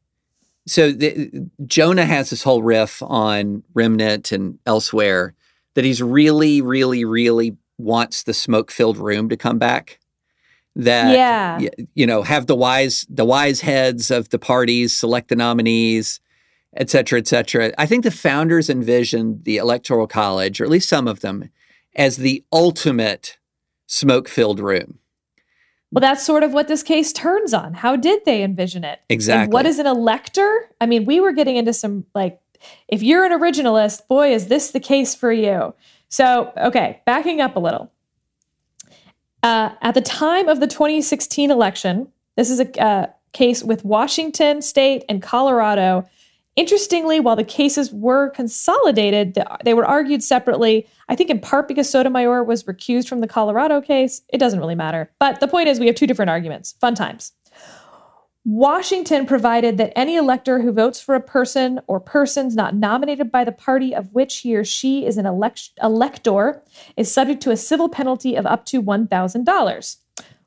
So the, Jonah has this whole riff on Remnant and elsewhere that he's really, really, really wants the smoke filled room to come back that
yeah.
you know have the wise the wise heads of the parties select the nominees et cetera et cetera. I think the founders envisioned the electoral college or at least some of them as the ultimate smoke filled room.
Well that's sort of what this case turns on. How did they envision it?
Exactly
and what is an elector? I mean we were getting into some like if you're an originalist boy is this the case for you. So okay backing up a little uh, at the time of the 2016 election, this is a uh, case with Washington State and Colorado. Interestingly, while the cases were consolidated, they were argued separately. I think in part because Sotomayor was recused from the Colorado case. It doesn't really matter. But the point is, we have two different arguments. Fun times. Washington provided that any elector who votes for a person or persons not nominated by the party of which he or she is an elect- elector is subject to a civil penalty of up to $1,000.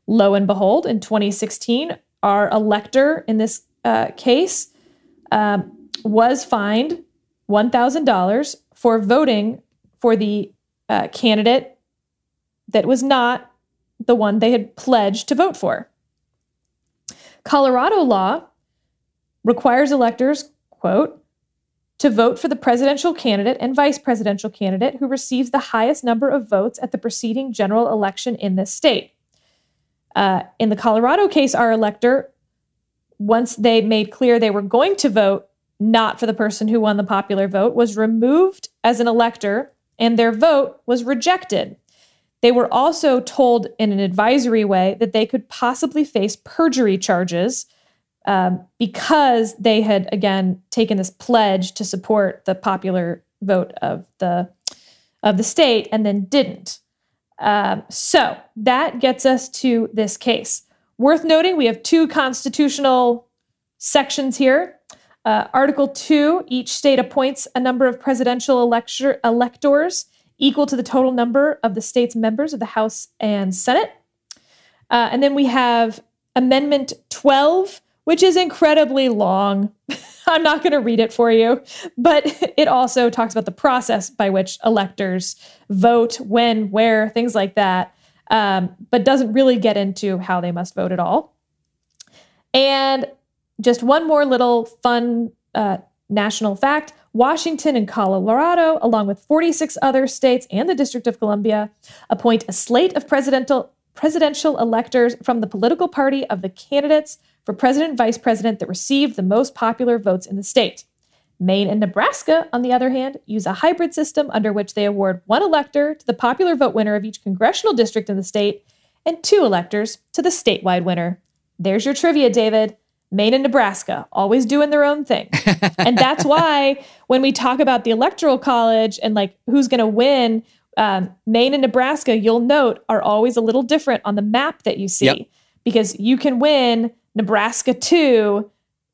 Lo and behold, in 2016, our elector in this uh, case um, was fined $1,000 for voting for the uh, candidate that was not the one they had pledged to vote for. Colorado law requires electors, quote, to vote for the presidential candidate and vice presidential candidate who receives the highest number of votes at the preceding general election in this state. Uh, in the Colorado case, our elector, once they made clear they were going to vote not for the person who won the popular vote, was removed as an elector and their vote was rejected. They were also told in an advisory way that they could possibly face perjury charges um, because they had, again, taken this pledge to support the popular vote of the of the state and then didn't. Um, so that gets us to this case. Worth noting, we have two constitutional sections here. Uh, Article 2 each state appoints a number of presidential elector- electors equal to the total number of the state's members of the House and Senate. Uh, and then we have Amendment 12, which is incredibly long. I'm not going to read it for you, but it also talks about the process by which electors vote, when, where, things like that, um, but doesn't really get into how they must vote at all. And just one more little fun uh, national fact Washington and Colorado, along with 46 other states and the District of Columbia, appoint a slate of presidential, presidential electors from the political party of the candidates for president and vice president that received the most popular votes in the state. Maine and Nebraska, on the other hand, use a hybrid system under which they award one elector to the popular vote winner of each congressional district in the state and two electors to the statewide winner. There's your trivia, David. Maine and Nebraska, always doing their own thing. and that's why when we talk about the Electoral College and like who's going to win, um, Maine and Nebraska, you'll note, are always a little different on the map that you see
Yep.
because you can win Nebraska too.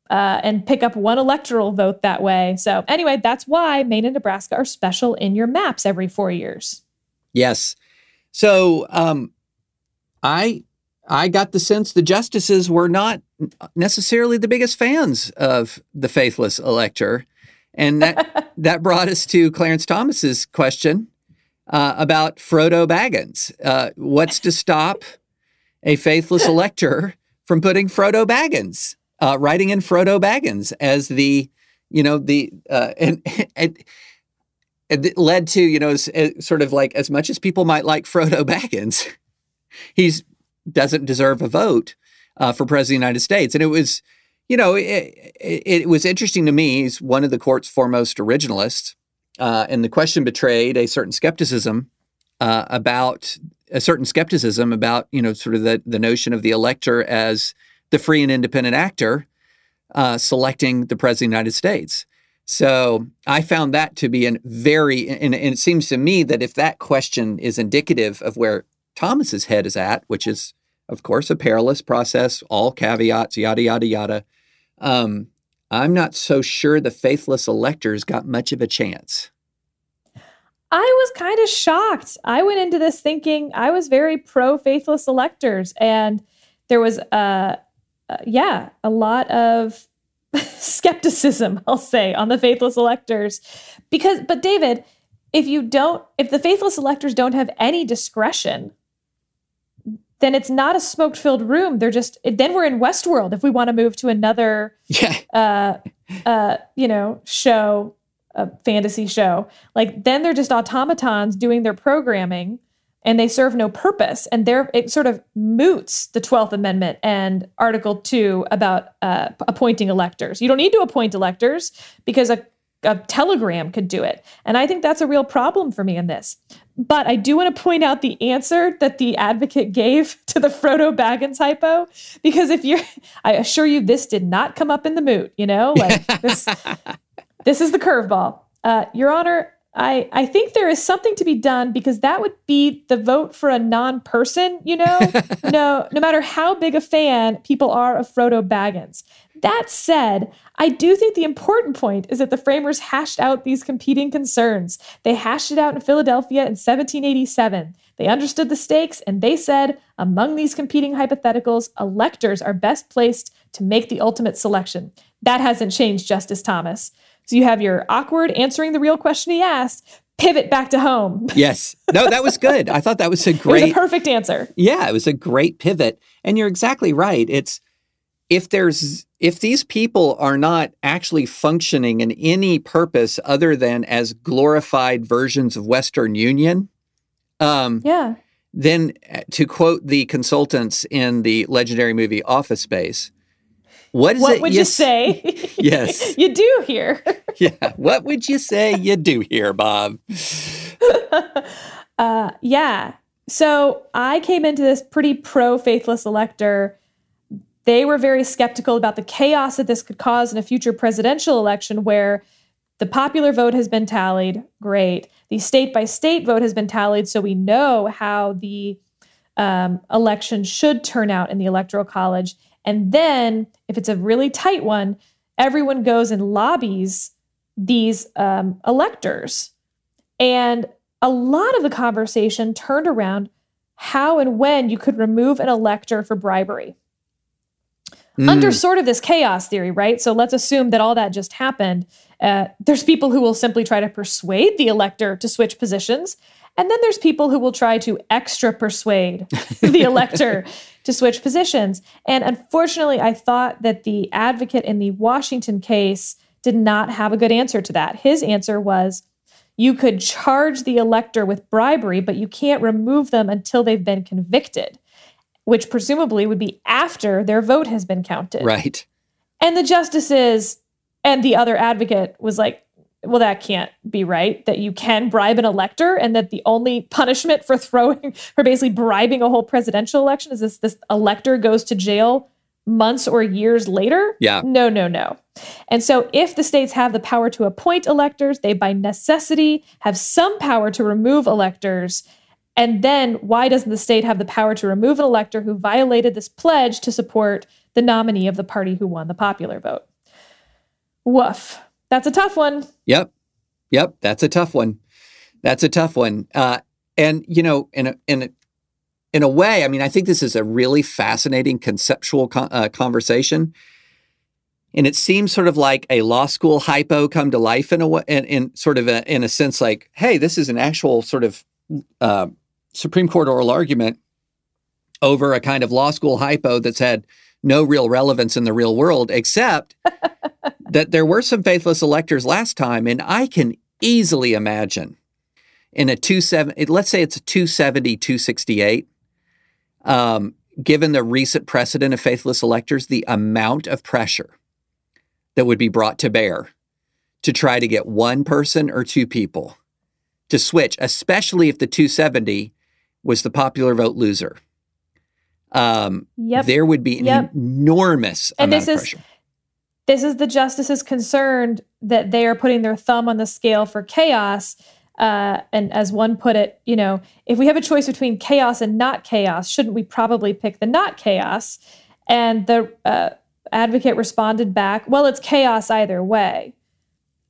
uh, and pick up one electoral vote that way. So, anyway, that's why Maine and Nebraska are special in your maps every four years.
Yes. So um, I I got the sense the justices were not necessarily the biggest fans of the faithless elector, and that that brought us to Clarence Thomas's question uh, about Frodo Baggins. Uh, what's to stop a faithless elector from putting Frodo Baggins, uh, writing in Frodo Baggins as the you know the uh, and, and it led to you know s- uh, sort of like as much as people might like Frodo Baggins, he's doesn't deserve a vote uh, for president of the United States, and it was you know it, it, it was interesting to me. He's one of the court's foremost originalists, uh, and the question betrayed a certain skepticism uh, about a certain skepticism about you know sort of the the notion of the elector as the free and independent actor uh, selecting the president of the United States. So I found that to be a very, and, and it seems to me that if that question is indicative of where Thomas's head is at, which is, of course, a perilous process, all caveats, yada yada yada. Um, I'm not so sure the faithless electors got much of a chance.
I was kind of shocked. I went into this thinking I was very pro faithless electors, and there was, uh, uh, yeah, a lot of skepticism, I'll say, on the faithless electors. Because, but David, if you don't, if the faithless electors don't have any discretion, then it's not a smoke filled room. They're just, then we're in Westworld if we want to move to another
Yeah,
uh, uh, you know, show, a fantasy show. Like then they're just automatons doing their programming and they serve no purpose. And they're, it sort of moots the 12th Amendment and Article 2 about uh, appointing electors. You don't need to appoint electors because a, a telegram could do it. And I think that's a real problem for me in this. But I do want to point out the answer that the advocate gave to the Frodo Baggins hypo, because if you're, I assure you, this did not come up in the moot. You know, like this, this is the curveball. Uh, Your Honor, I I think there is something to be done because that would be the vote for a non-person. You know, no, no matter how big a fan people are of Frodo Baggins. That said, I do think the important point is that the framers hashed out these competing concerns. They hashed it out in Philadelphia in 1787. They understood the stakes and they said, among these competing hypotheticals, electors are best placed to make the ultimate selection. That hasn't changed, Justice Thomas. So you have your awkward answering the real question he asked, pivot back to home.
yes. No, that was good. I thought that was a
It was
great.
a perfect answer.
Yeah, it was a great pivot. And you're exactly right. It's if there's if these people are not actually functioning in any purpose other than as glorified versions of Western Union, um,
Yeah.
then uh, to quote the consultants in the legendary movie Office Space, what is
What
it
would
you
you say?
Yes.
you do here.
Yeah, what would you say you do here, Bob?
uh, yeah. So I came into this pretty pro faithless elector. They were very skeptical about the chaos that this could cause in a future presidential election where the popular vote has been tallied. Great. The state by state vote has been tallied. So we know how the um, election should turn out in the Electoral College. And then, if it's a really tight one, everyone goes and lobbies these um, electors. And a lot of the conversation turned around how and when you could remove an elector for bribery. Mm. Under sort of this chaos theory, right? So let's assume that all that just happened. Uh, there's people who will simply try to persuade the elector to switch positions. And then there's people who will try to extra persuade the elector to switch positions. And unfortunately, I thought that the advocate in the Washington case did not have a good answer to that. His answer was you could charge the elector with bribery, but you can't remove them until they've been convicted, which presumably would be after their vote has been counted.
Right.
And the justices and the other advocate was like, well, that can't be right. That you can bribe an elector, and that the only punishment for throwing, for basically bribing a whole presidential election is this: this elector goes to jail months or years later.
Yeah.
No, no, no. And so, if the states have the power to appoint electors, they by necessity have some power to remove electors. And then, why doesn't the state have the power to remove an elector who violated this pledge to support the nominee of the party who won the popular vote? Woof. That's a tough one.
Yep. Yep. That's a tough one. That's a tough one. Uh, and you know, in a, in a, in a way, I mean, I think this is a really fascinating conceptual con- uh, conversation, and it seems sort of like a law school hypo come to life in a way, in, in sort of a, in a sense, like, hey, this is an actual sort of uh, Supreme Court oral argument over a kind of law school hypo that's had no real relevance in the real world, except that there were some faithless electors last time, and I can easily imagine in a 270, let's say it's a 270, 268, um, given the recent precedent of faithless electors, the amount of pressure that would be brought to bear to try to get one person or two people to switch, especially if the 270 was the popular vote loser um, yep. there would be an yep. enormous and this is.
This is the justices concerned that they are putting their thumb on the scale for chaos. Uh, and as one put it, you know, if we have a choice between chaos and not chaos, shouldn't we probably pick the not chaos? And the uh, advocate responded back, well, it's chaos either way.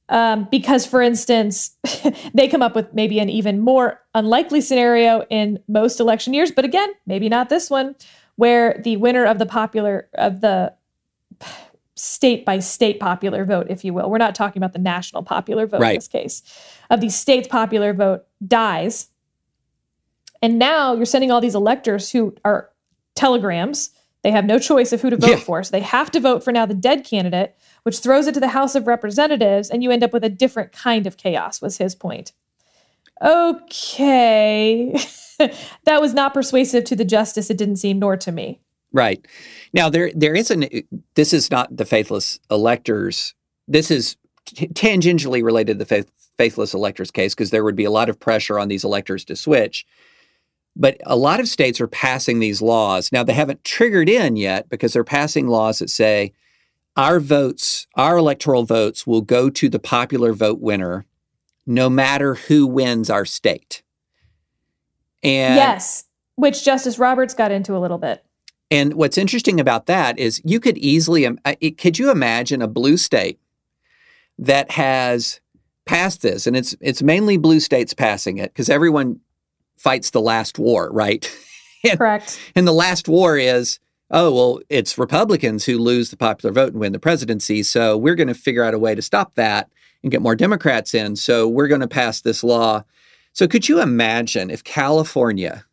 Um, because, for instance, they come up with maybe an even more unlikely scenario in most election years, but again, maybe not this one, where the winner of the popular of the state by state popular vote, if you will, we're not talking about the national popular vote
right.
in this case, of the state's popular vote dies, and now you're sending all these electors who are telegrams. They have no choice of who to vote yeah. for, so they have to vote for now the dead candidate which throws it to the House of Representatives, and you end up with a different kind of chaos, was his point. Okay. that was not persuasive to the justice, it didn't seem, nor to me.
Right. Now, there there is an, this is not the faithless electors. This is t- tangentially related to the faith, faithless electors case because there would be a lot of pressure on these electors to switch. But a lot of states are passing these laws. Now, they haven't triggered in yet because they're passing laws that say our votes, our electoral votes will go to the popular vote winner no matter who wins our state.
And yes, which Justice Roberts got into a little bit.
And what's interesting about that is you could easily, could you imagine a blue state that has passed this, and it's it's mainly blue states passing it because everyone fights the last war, right?
and, Correct.
And the last war is oh, well, it's Republicans who lose the popular vote and win the presidency. So we're going to figure out a way to stop that and get more Democrats in. So we're going to pass this law. So could you imagine if California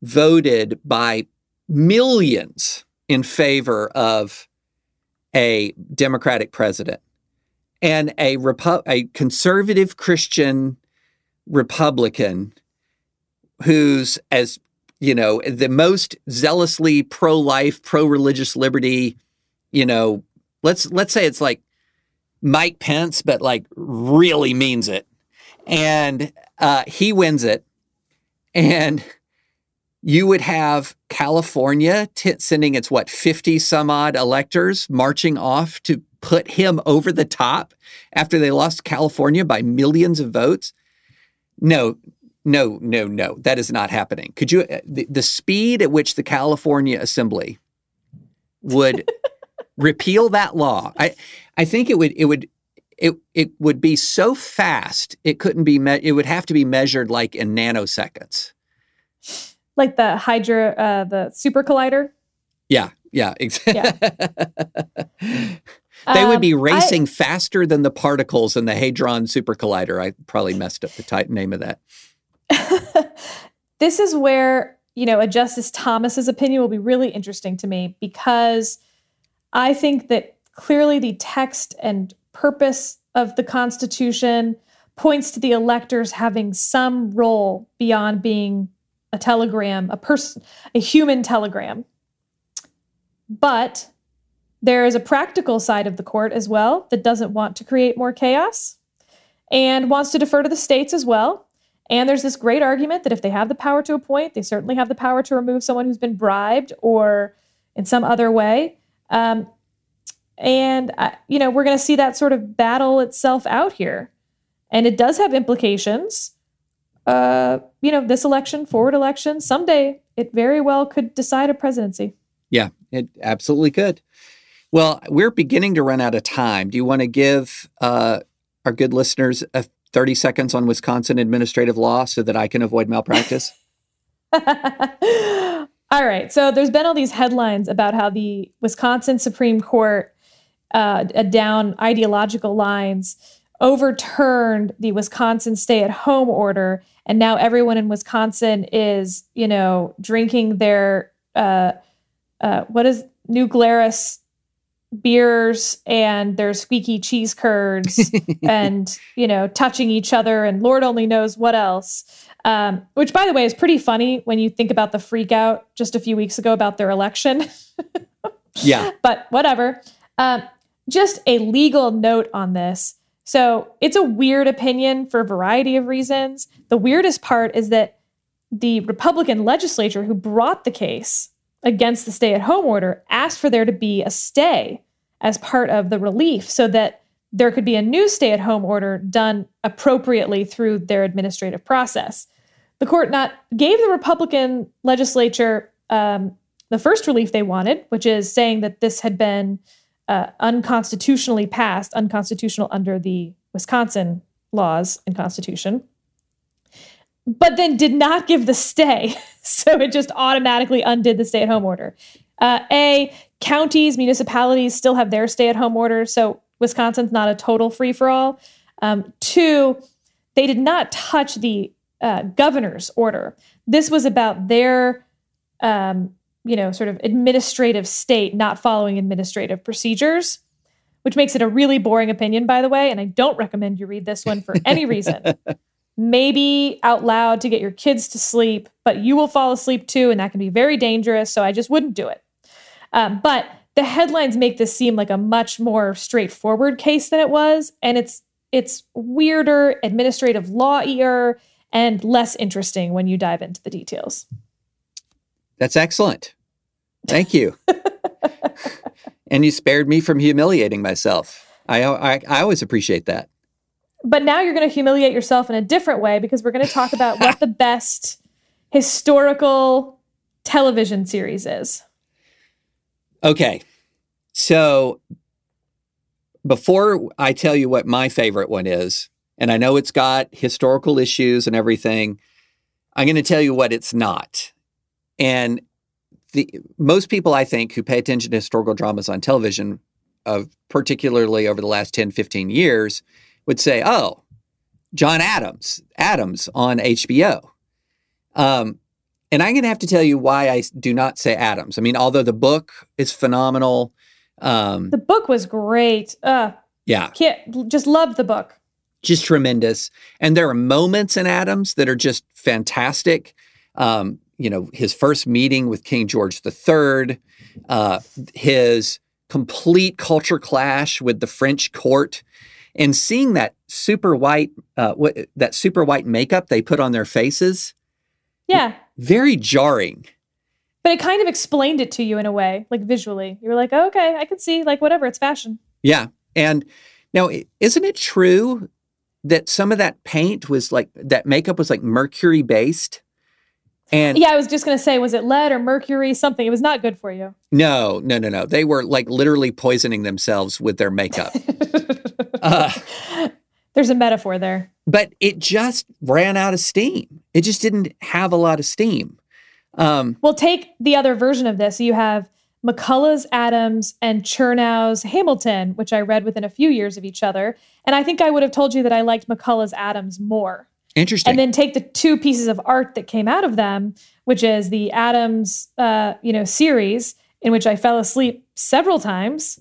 voted by millions in favor of a Democratic president and a, Repu- a conservative Christian Republican who's as you know, the most zealously pro-life, pro-religious liberty, you know, let's let's say it's like Mike Pence, but like really means it. And uh, he wins it. And you would have California t- sending its what 50 some odd electors marching off to put him over the top after they lost California by millions of votes. No, no, no, no. That is not happening. Could you, uh, the, the speed at which the California Assembly would repeal that law, I, I think it would, it would, it, it would be so fast it couldn't be me- it would have to be measured like in nanoseconds
like the hydra uh the super collider
yeah yeah exactly
Yeah.
they would be
Um, I-
racing faster than the particles in the hadron super collider i probably messed up the type name of that
this is where you know a justice thomas's opinion will be really interesting to me because i think that clearly the text and purpose of the constitution points to the electors having some role beyond being a telegram a person a human telegram. But there is a practical side of the court as well that doesn't want to create more chaos and wants to defer to the states as well and there's this great argument that if they have the power to appoint, they certainly have the power to remove someone who's been bribed or in some other way. Um, and, uh, you know, we're going to see that sort of battle itself out here. And it does have implications. Uh, you know, this election, forward election, someday it very well could decide a presidency.
yeah it absolutely could well we're beginning to run out of time do you want to give uh, our good listeners a 30 seconds on wisconsin administrative law so that i can avoid malpractice
all right. So there's been all these headlines about how the Wisconsin Supreme Court, uh, down ideological lines, overturned the Wisconsin stay-at-home order, and now everyone in Wisconsin is, you know, drinking their uh, uh, what is New Glarus beers and their squeaky cheese curds and you know touching each other and lord only knows what else. Um, which by the way is pretty funny when you think about the freak out just a few weeks ago about their election.
Yeah.
But whatever. Um, just a legal note on this. So it's a weird opinion for a variety of reasons. The weirdest part is that the republican legislature who brought the case against the stay-at-home order asked for there to be a stay as part of the relief so that there could be a new stay-at-home order done appropriately through their administrative process. The court not gave the republican legislature um, the first relief they wanted which is saying that this had been uh, unconstitutionally passed unconstitutional under the wisconsin laws and constitution but then did not give the stay. So it just automatically undid the stay at home order. Uh, a, counties, municipalities still have their stay at home order. So Wisconsin's not a total free for all. Um, two, they did not touch the uh, governor's order. This was about their, um, you know, sort of administrative state not following administrative procedures, which makes it a really boring opinion, by the way. And I don't recommend you read this one for any reason maybe out loud to get your kids to sleep, but you will fall asleep too, and that can be very dangerous. So I just wouldn't do it. Um, but the headlines make this seem like a much more straightforward case than it was, and it's it's weirder, administrative law-ier, and less interesting when you dive into the details.
That's excellent. Thank you. and you spared me from humiliating myself. I, I, I always appreciate that.
But now you're going to humiliate yourself in a different way because we're going to talk about what the best historical television series is.
Okay. So before I tell you what my favorite one is, and I know it's got historical issues and everything, I'm going to tell you what it's not. And the most people I think who pay attention to historical dramas on television, of particularly over the last 10, 15 years, would say, "Oh, John Adams, Adams on HBO." Um, and I'm going to have to tell you why I do not say Adams. I mean, although the book is phenomenal, um,
The book was great. Uh,
yeah,
can't, just loved the book.
just tremendous. And there are moments in Adams that are just fantastic. Um, you know, his first meeting with King George III, uh, his complete culture clash with the French court, and seeing that super white, uh, what, that super white makeup they put on their faces.
Yeah.
very jarring.
But it kind of explained it to you in a way, like visually. You were like, oh, okay, I can see, like, whatever, it's fashion.
Yeah. And now, isn't it true that some of that paint was like, that makeup was like mercury based? And
Yeah, I was just going to say, was it lead or mercury, something? It was not good for you.
no, no, no, no. They were like literally poisoning themselves with their makeup. uh,
There's a metaphor there.
but it just ran out of steam. It just didn't have a lot of steam. Um,
Well, take the other version of this. You have McCullough's Adams and Chernow's Hamilton, which I read within a few years of each other. And I think I would have told you that I liked McCullough's Adams more.
interesting.
And then take the two pieces of art that came out of them, which is the Adams, uh, you know, series in which I fell asleep several times,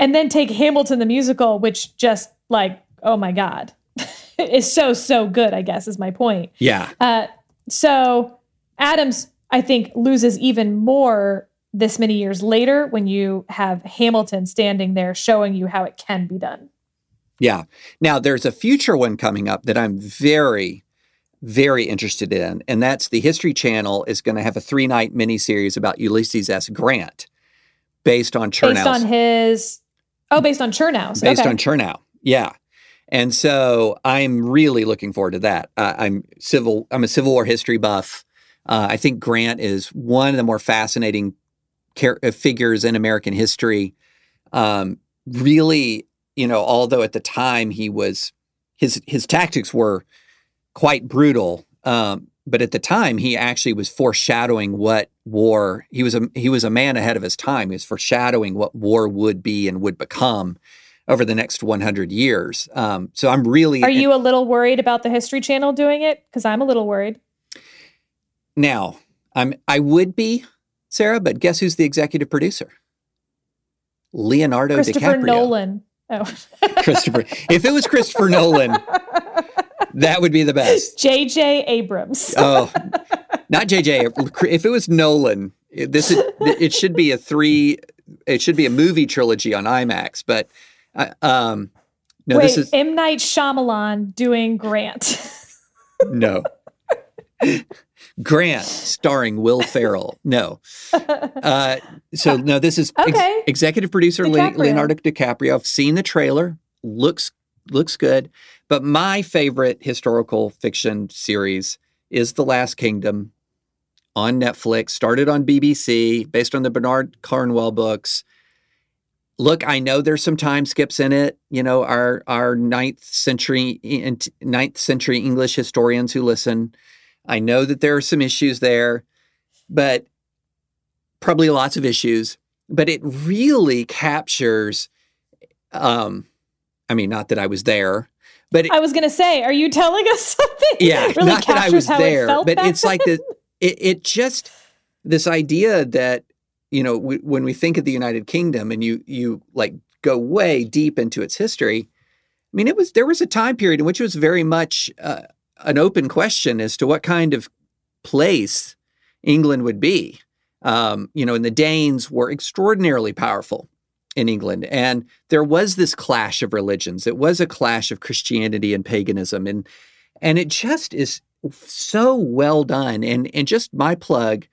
and then take Hamilton the musical, which just like, oh my god, is so so good. I guess is my point.
yeah.
Uh, so Adams, I think, loses even more this many years later when you have Hamilton standing there showing you how it can be done.
Yeah. Now there's a future one coming up that I'm very, very interested in, and that's the History Channel is going to have a three night miniseries about Ulysses S. Grant, based on Chernow's,
Based on his, oh, based on Chernow's.
based
okay.
on Chernow. Yeah. And so I'm really looking forward to that. Uh, I'm civil. I'm a Civil War history buff. Uh, I think Grant is one of the more fascinating char- uh, figures in American history. Um, really, you know, although at the time he was his his tactics were quite brutal, um, but at the time he actually was foreshadowing what war. He was a he was a man ahead of his time. He was foreshadowing what war would be and would become over the next 100 years. Um, so I'm really
Are you a little worried about the History Channel doing it? Because I'm a little worried.
now. I'm I would be Sarah, but guess who's the executive producer? Leonardo
Christopher
DiCaprio.
Nolan. Oh.
Christopher. If it was Christopher Nolan, that would be the best.
J.J. Abrams.
Oh, not JJ. If it was Nolan, this is, it should be a three. It should be a movie trilogy on IMAX. But uh, um, no,
Wait,
this is
M. Night Shyamalan doing Grant.
no. Grant starring Will Ferrell. No. Uh, so no, this is ex-
Okay.
executive producer
DiCaprio.
Leonardo DiCaprio. I've seen the trailer. Looks looks good. But my favorite historical fiction series is The Last Kingdom on Netflix. Started on BBC, based on the Bernard Cornwell books. Look, I know there's some time skips in it. You know, our our ninth century ninth century English historians who listen. I know that there are some issues there, but probably lots of issues. But it really captures. Um, I mean, not that I was there, but it,
I was going to say, are you telling us something?
yeah,
really
not that I was there,
it
but it's like the it, it just this idea that you know w- when we think of the United Kingdom and you you like go way deep into its history. I mean, it was there was a time period in which it was very much uh, an open question as to what kind of place England would be. Um, you know, and the Danes were extraordinarily powerful in England, and there was this clash of religions. It was a clash of Christianity and paganism, and and it just is so well done. And and just my plug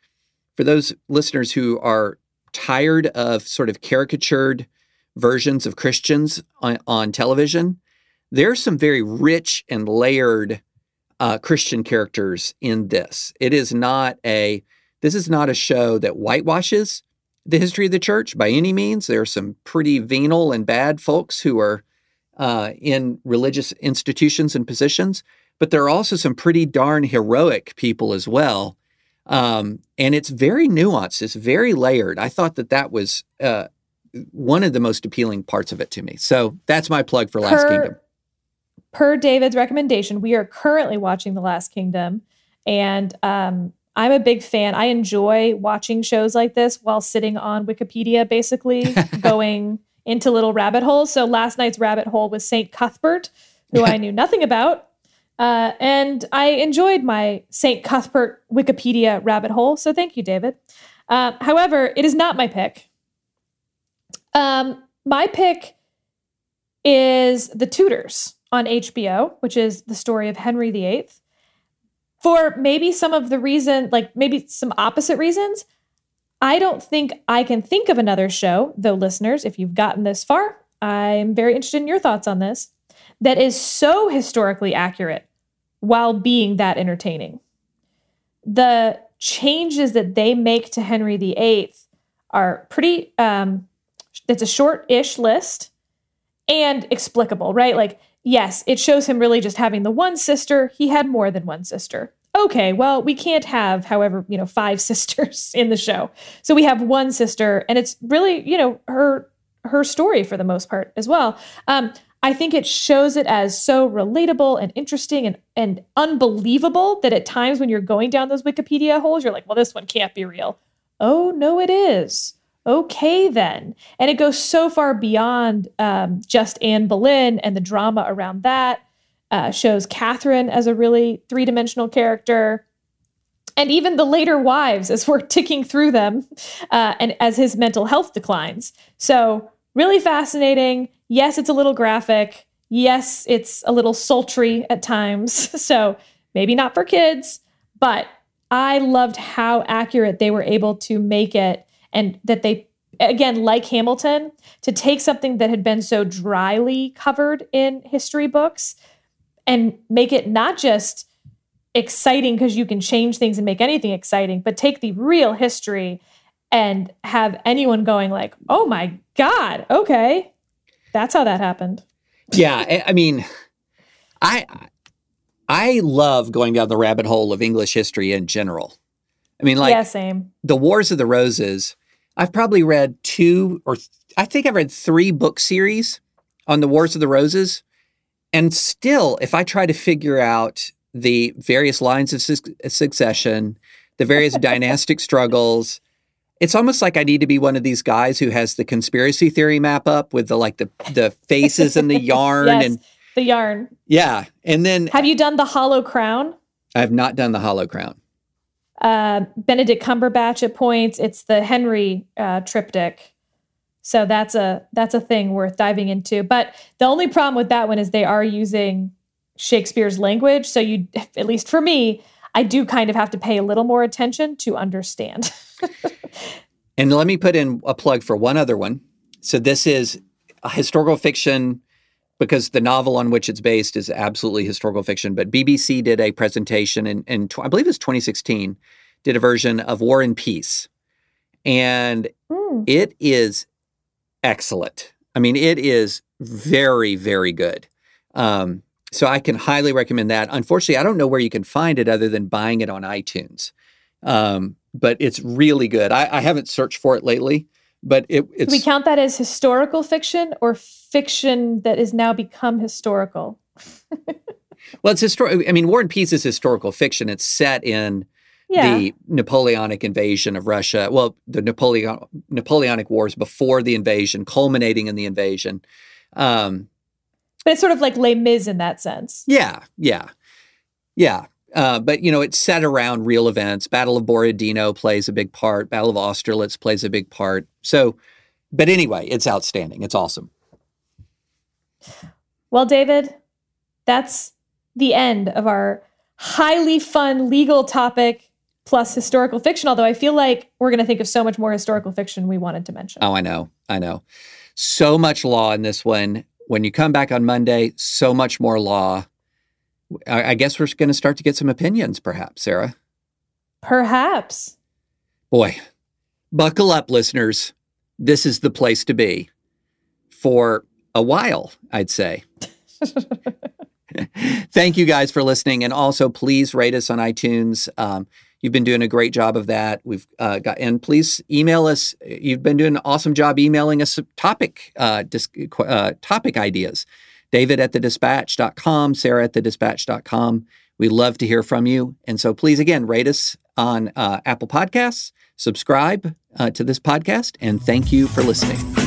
for those listeners who are tired of sort of caricatured versions of Christians on, on television. There's some very rich and layered uh, Christian characters in this. It is not a this is not a show that whitewashes the history of the church by any means. There are some pretty venal and bad folks who are uh, in religious institutions and positions, but there are also some pretty darn heroic people as well. Um, and it's very nuanced. It's very layered. I thought that that was uh, one of the most appealing parts of it to me. So that's my plug for Last
Per-
Kingdom.
per David's recommendation, we are currently watching The Last Kingdom, and um, I'm a big fan. I enjoy watching shows like this while sitting on Wikipedia, basically going into little rabbit holes. So last night's rabbit hole was Saint Cuthbert, who I knew nothing about. Uh, and I enjoyed my St. Cuthbert Wikipedia rabbit hole. So thank you, David. Uh, however, it is not my pick. Um, my pick is The Tudors on HBO, which is the story of Henry VIII. For maybe some of the reason, like maybe some opposite reasons, I don't think I can think of another show, though, listeners, if you've gotten this far, I'm very interested in your thoughts on this, that is so historically accurate while being that entertaining. The changes that they make to Henry VIII are pretty, um, it's a short ish list and explicable, right? Like, yes, it shows him really just having the one sister. He had more than one sister okay, well, we can't have, however, you know, five sisters in the show. So we have one sister, and it's really, you know, her her story for the most part as well. Um, I think it shows it as so relatable and interesting and, and unbelievable that at times when you're going down those Wikipedia holes, you're like, well, this one can't be real. Oh, no, it is. Okay, then. And it goes so far beyond um, just Anne Boleyn and the drama around that uh, shows Catherine as a really three dimensional character. And even the later wives, as we're ticking through them, uh, and as his mental health declines. So, really fascinating. Yes, it's a little graphic. Yes, it's a little sultry at times. So, maybe not for kids, but I loved how accurate they were able to make it and that they again like Hamilton to take something that had been so dryly covered in history books and make it not just exciting because you can change things and make anything exciting, but take the real history and have anyone going like, "Oh my god, okay." That's how that happened.
Yeah, I mean, I I love going down the rabbit hole of English history in general. I mean, like
yeah, same.
The Wars of the Roses. I've probably read two or th- I think I've read three book series on the Wars of the Roses. And still, if I try to figure out the various lines of su- succession, the various dynastic struggles, it's almost like I need to be one of these guys who has the conspiracy theory map up with the like the the faces and the yarn
yes,
and
the yarn.
Yeah, and then
have you done the Hollow Crown?
I have not done the Hollow Crown.
Uh, Benedict Cumberbatch at points. It's the Henry uh, triptych. So that's a that's a thing worth diving into. But the only problem with that one is they are using Shakespeare's language. So you at least for me, I do kind of have to pay a little more attention to understand.
and let me put in a plug for one other one. So this is a historical fiction because the novel on which it's based is absolutely historical fiction. But BBC did a presentation in, in I believe it's 2016, did a version of War and Peace. And mm. it is excellent. I mean, it is very, very good. Um, so I can highly recommend that. Unfortunately, I don't know where you can find it other than buying it on iTunes. Um, but it's really good. I, I, haven't searched for it lately, but it, it's.
Do we count that as historical fiction or fiction that has now become historical?
well, it's historical. I mean, War and Peace is historical fiction. It's set in yeah. the Napoleonic invasion of Russia. Well, the Napoleon Napoleonic Wars before the invasion, culminating in the invasion. Um,
but it's sort of like Les Mis in that sense.
Yeah, yeah, yeah. Uh, but you know, it's set around real events. Battle of Borodino plays a big part. Battle of Austerlitz plays a big part. So, but anyway, it's outstanding. It's awesome.
Well, David, that's the end of our highly fun legal topic plus historical fiction, although I feel like we're going to think of so much more historical fiction we wanted to mention.
Oh, I know. I know. So much law in this one. When you come back on Monday, so much more law. I, I guess we're going to start to get some opinions, perhaps, Sarah.
Perhaps.
Boy, buckle up, listeners. This is the place to be for a while, I'd say. Thank you guys for listening. And also, please rate us on iTunes. Um, You've been doing a great job of that. We've uh, got, and please email us. You've been doing an awesome job emailing us topic uh, dis, uh, topic ideas. David at the dispatch.com, Sarah at the dispatch.com. We love to hear from you. And so please, again, rate us on uh, Apple Podcasts, subscribe uh, to this podcast, and thank you for listening.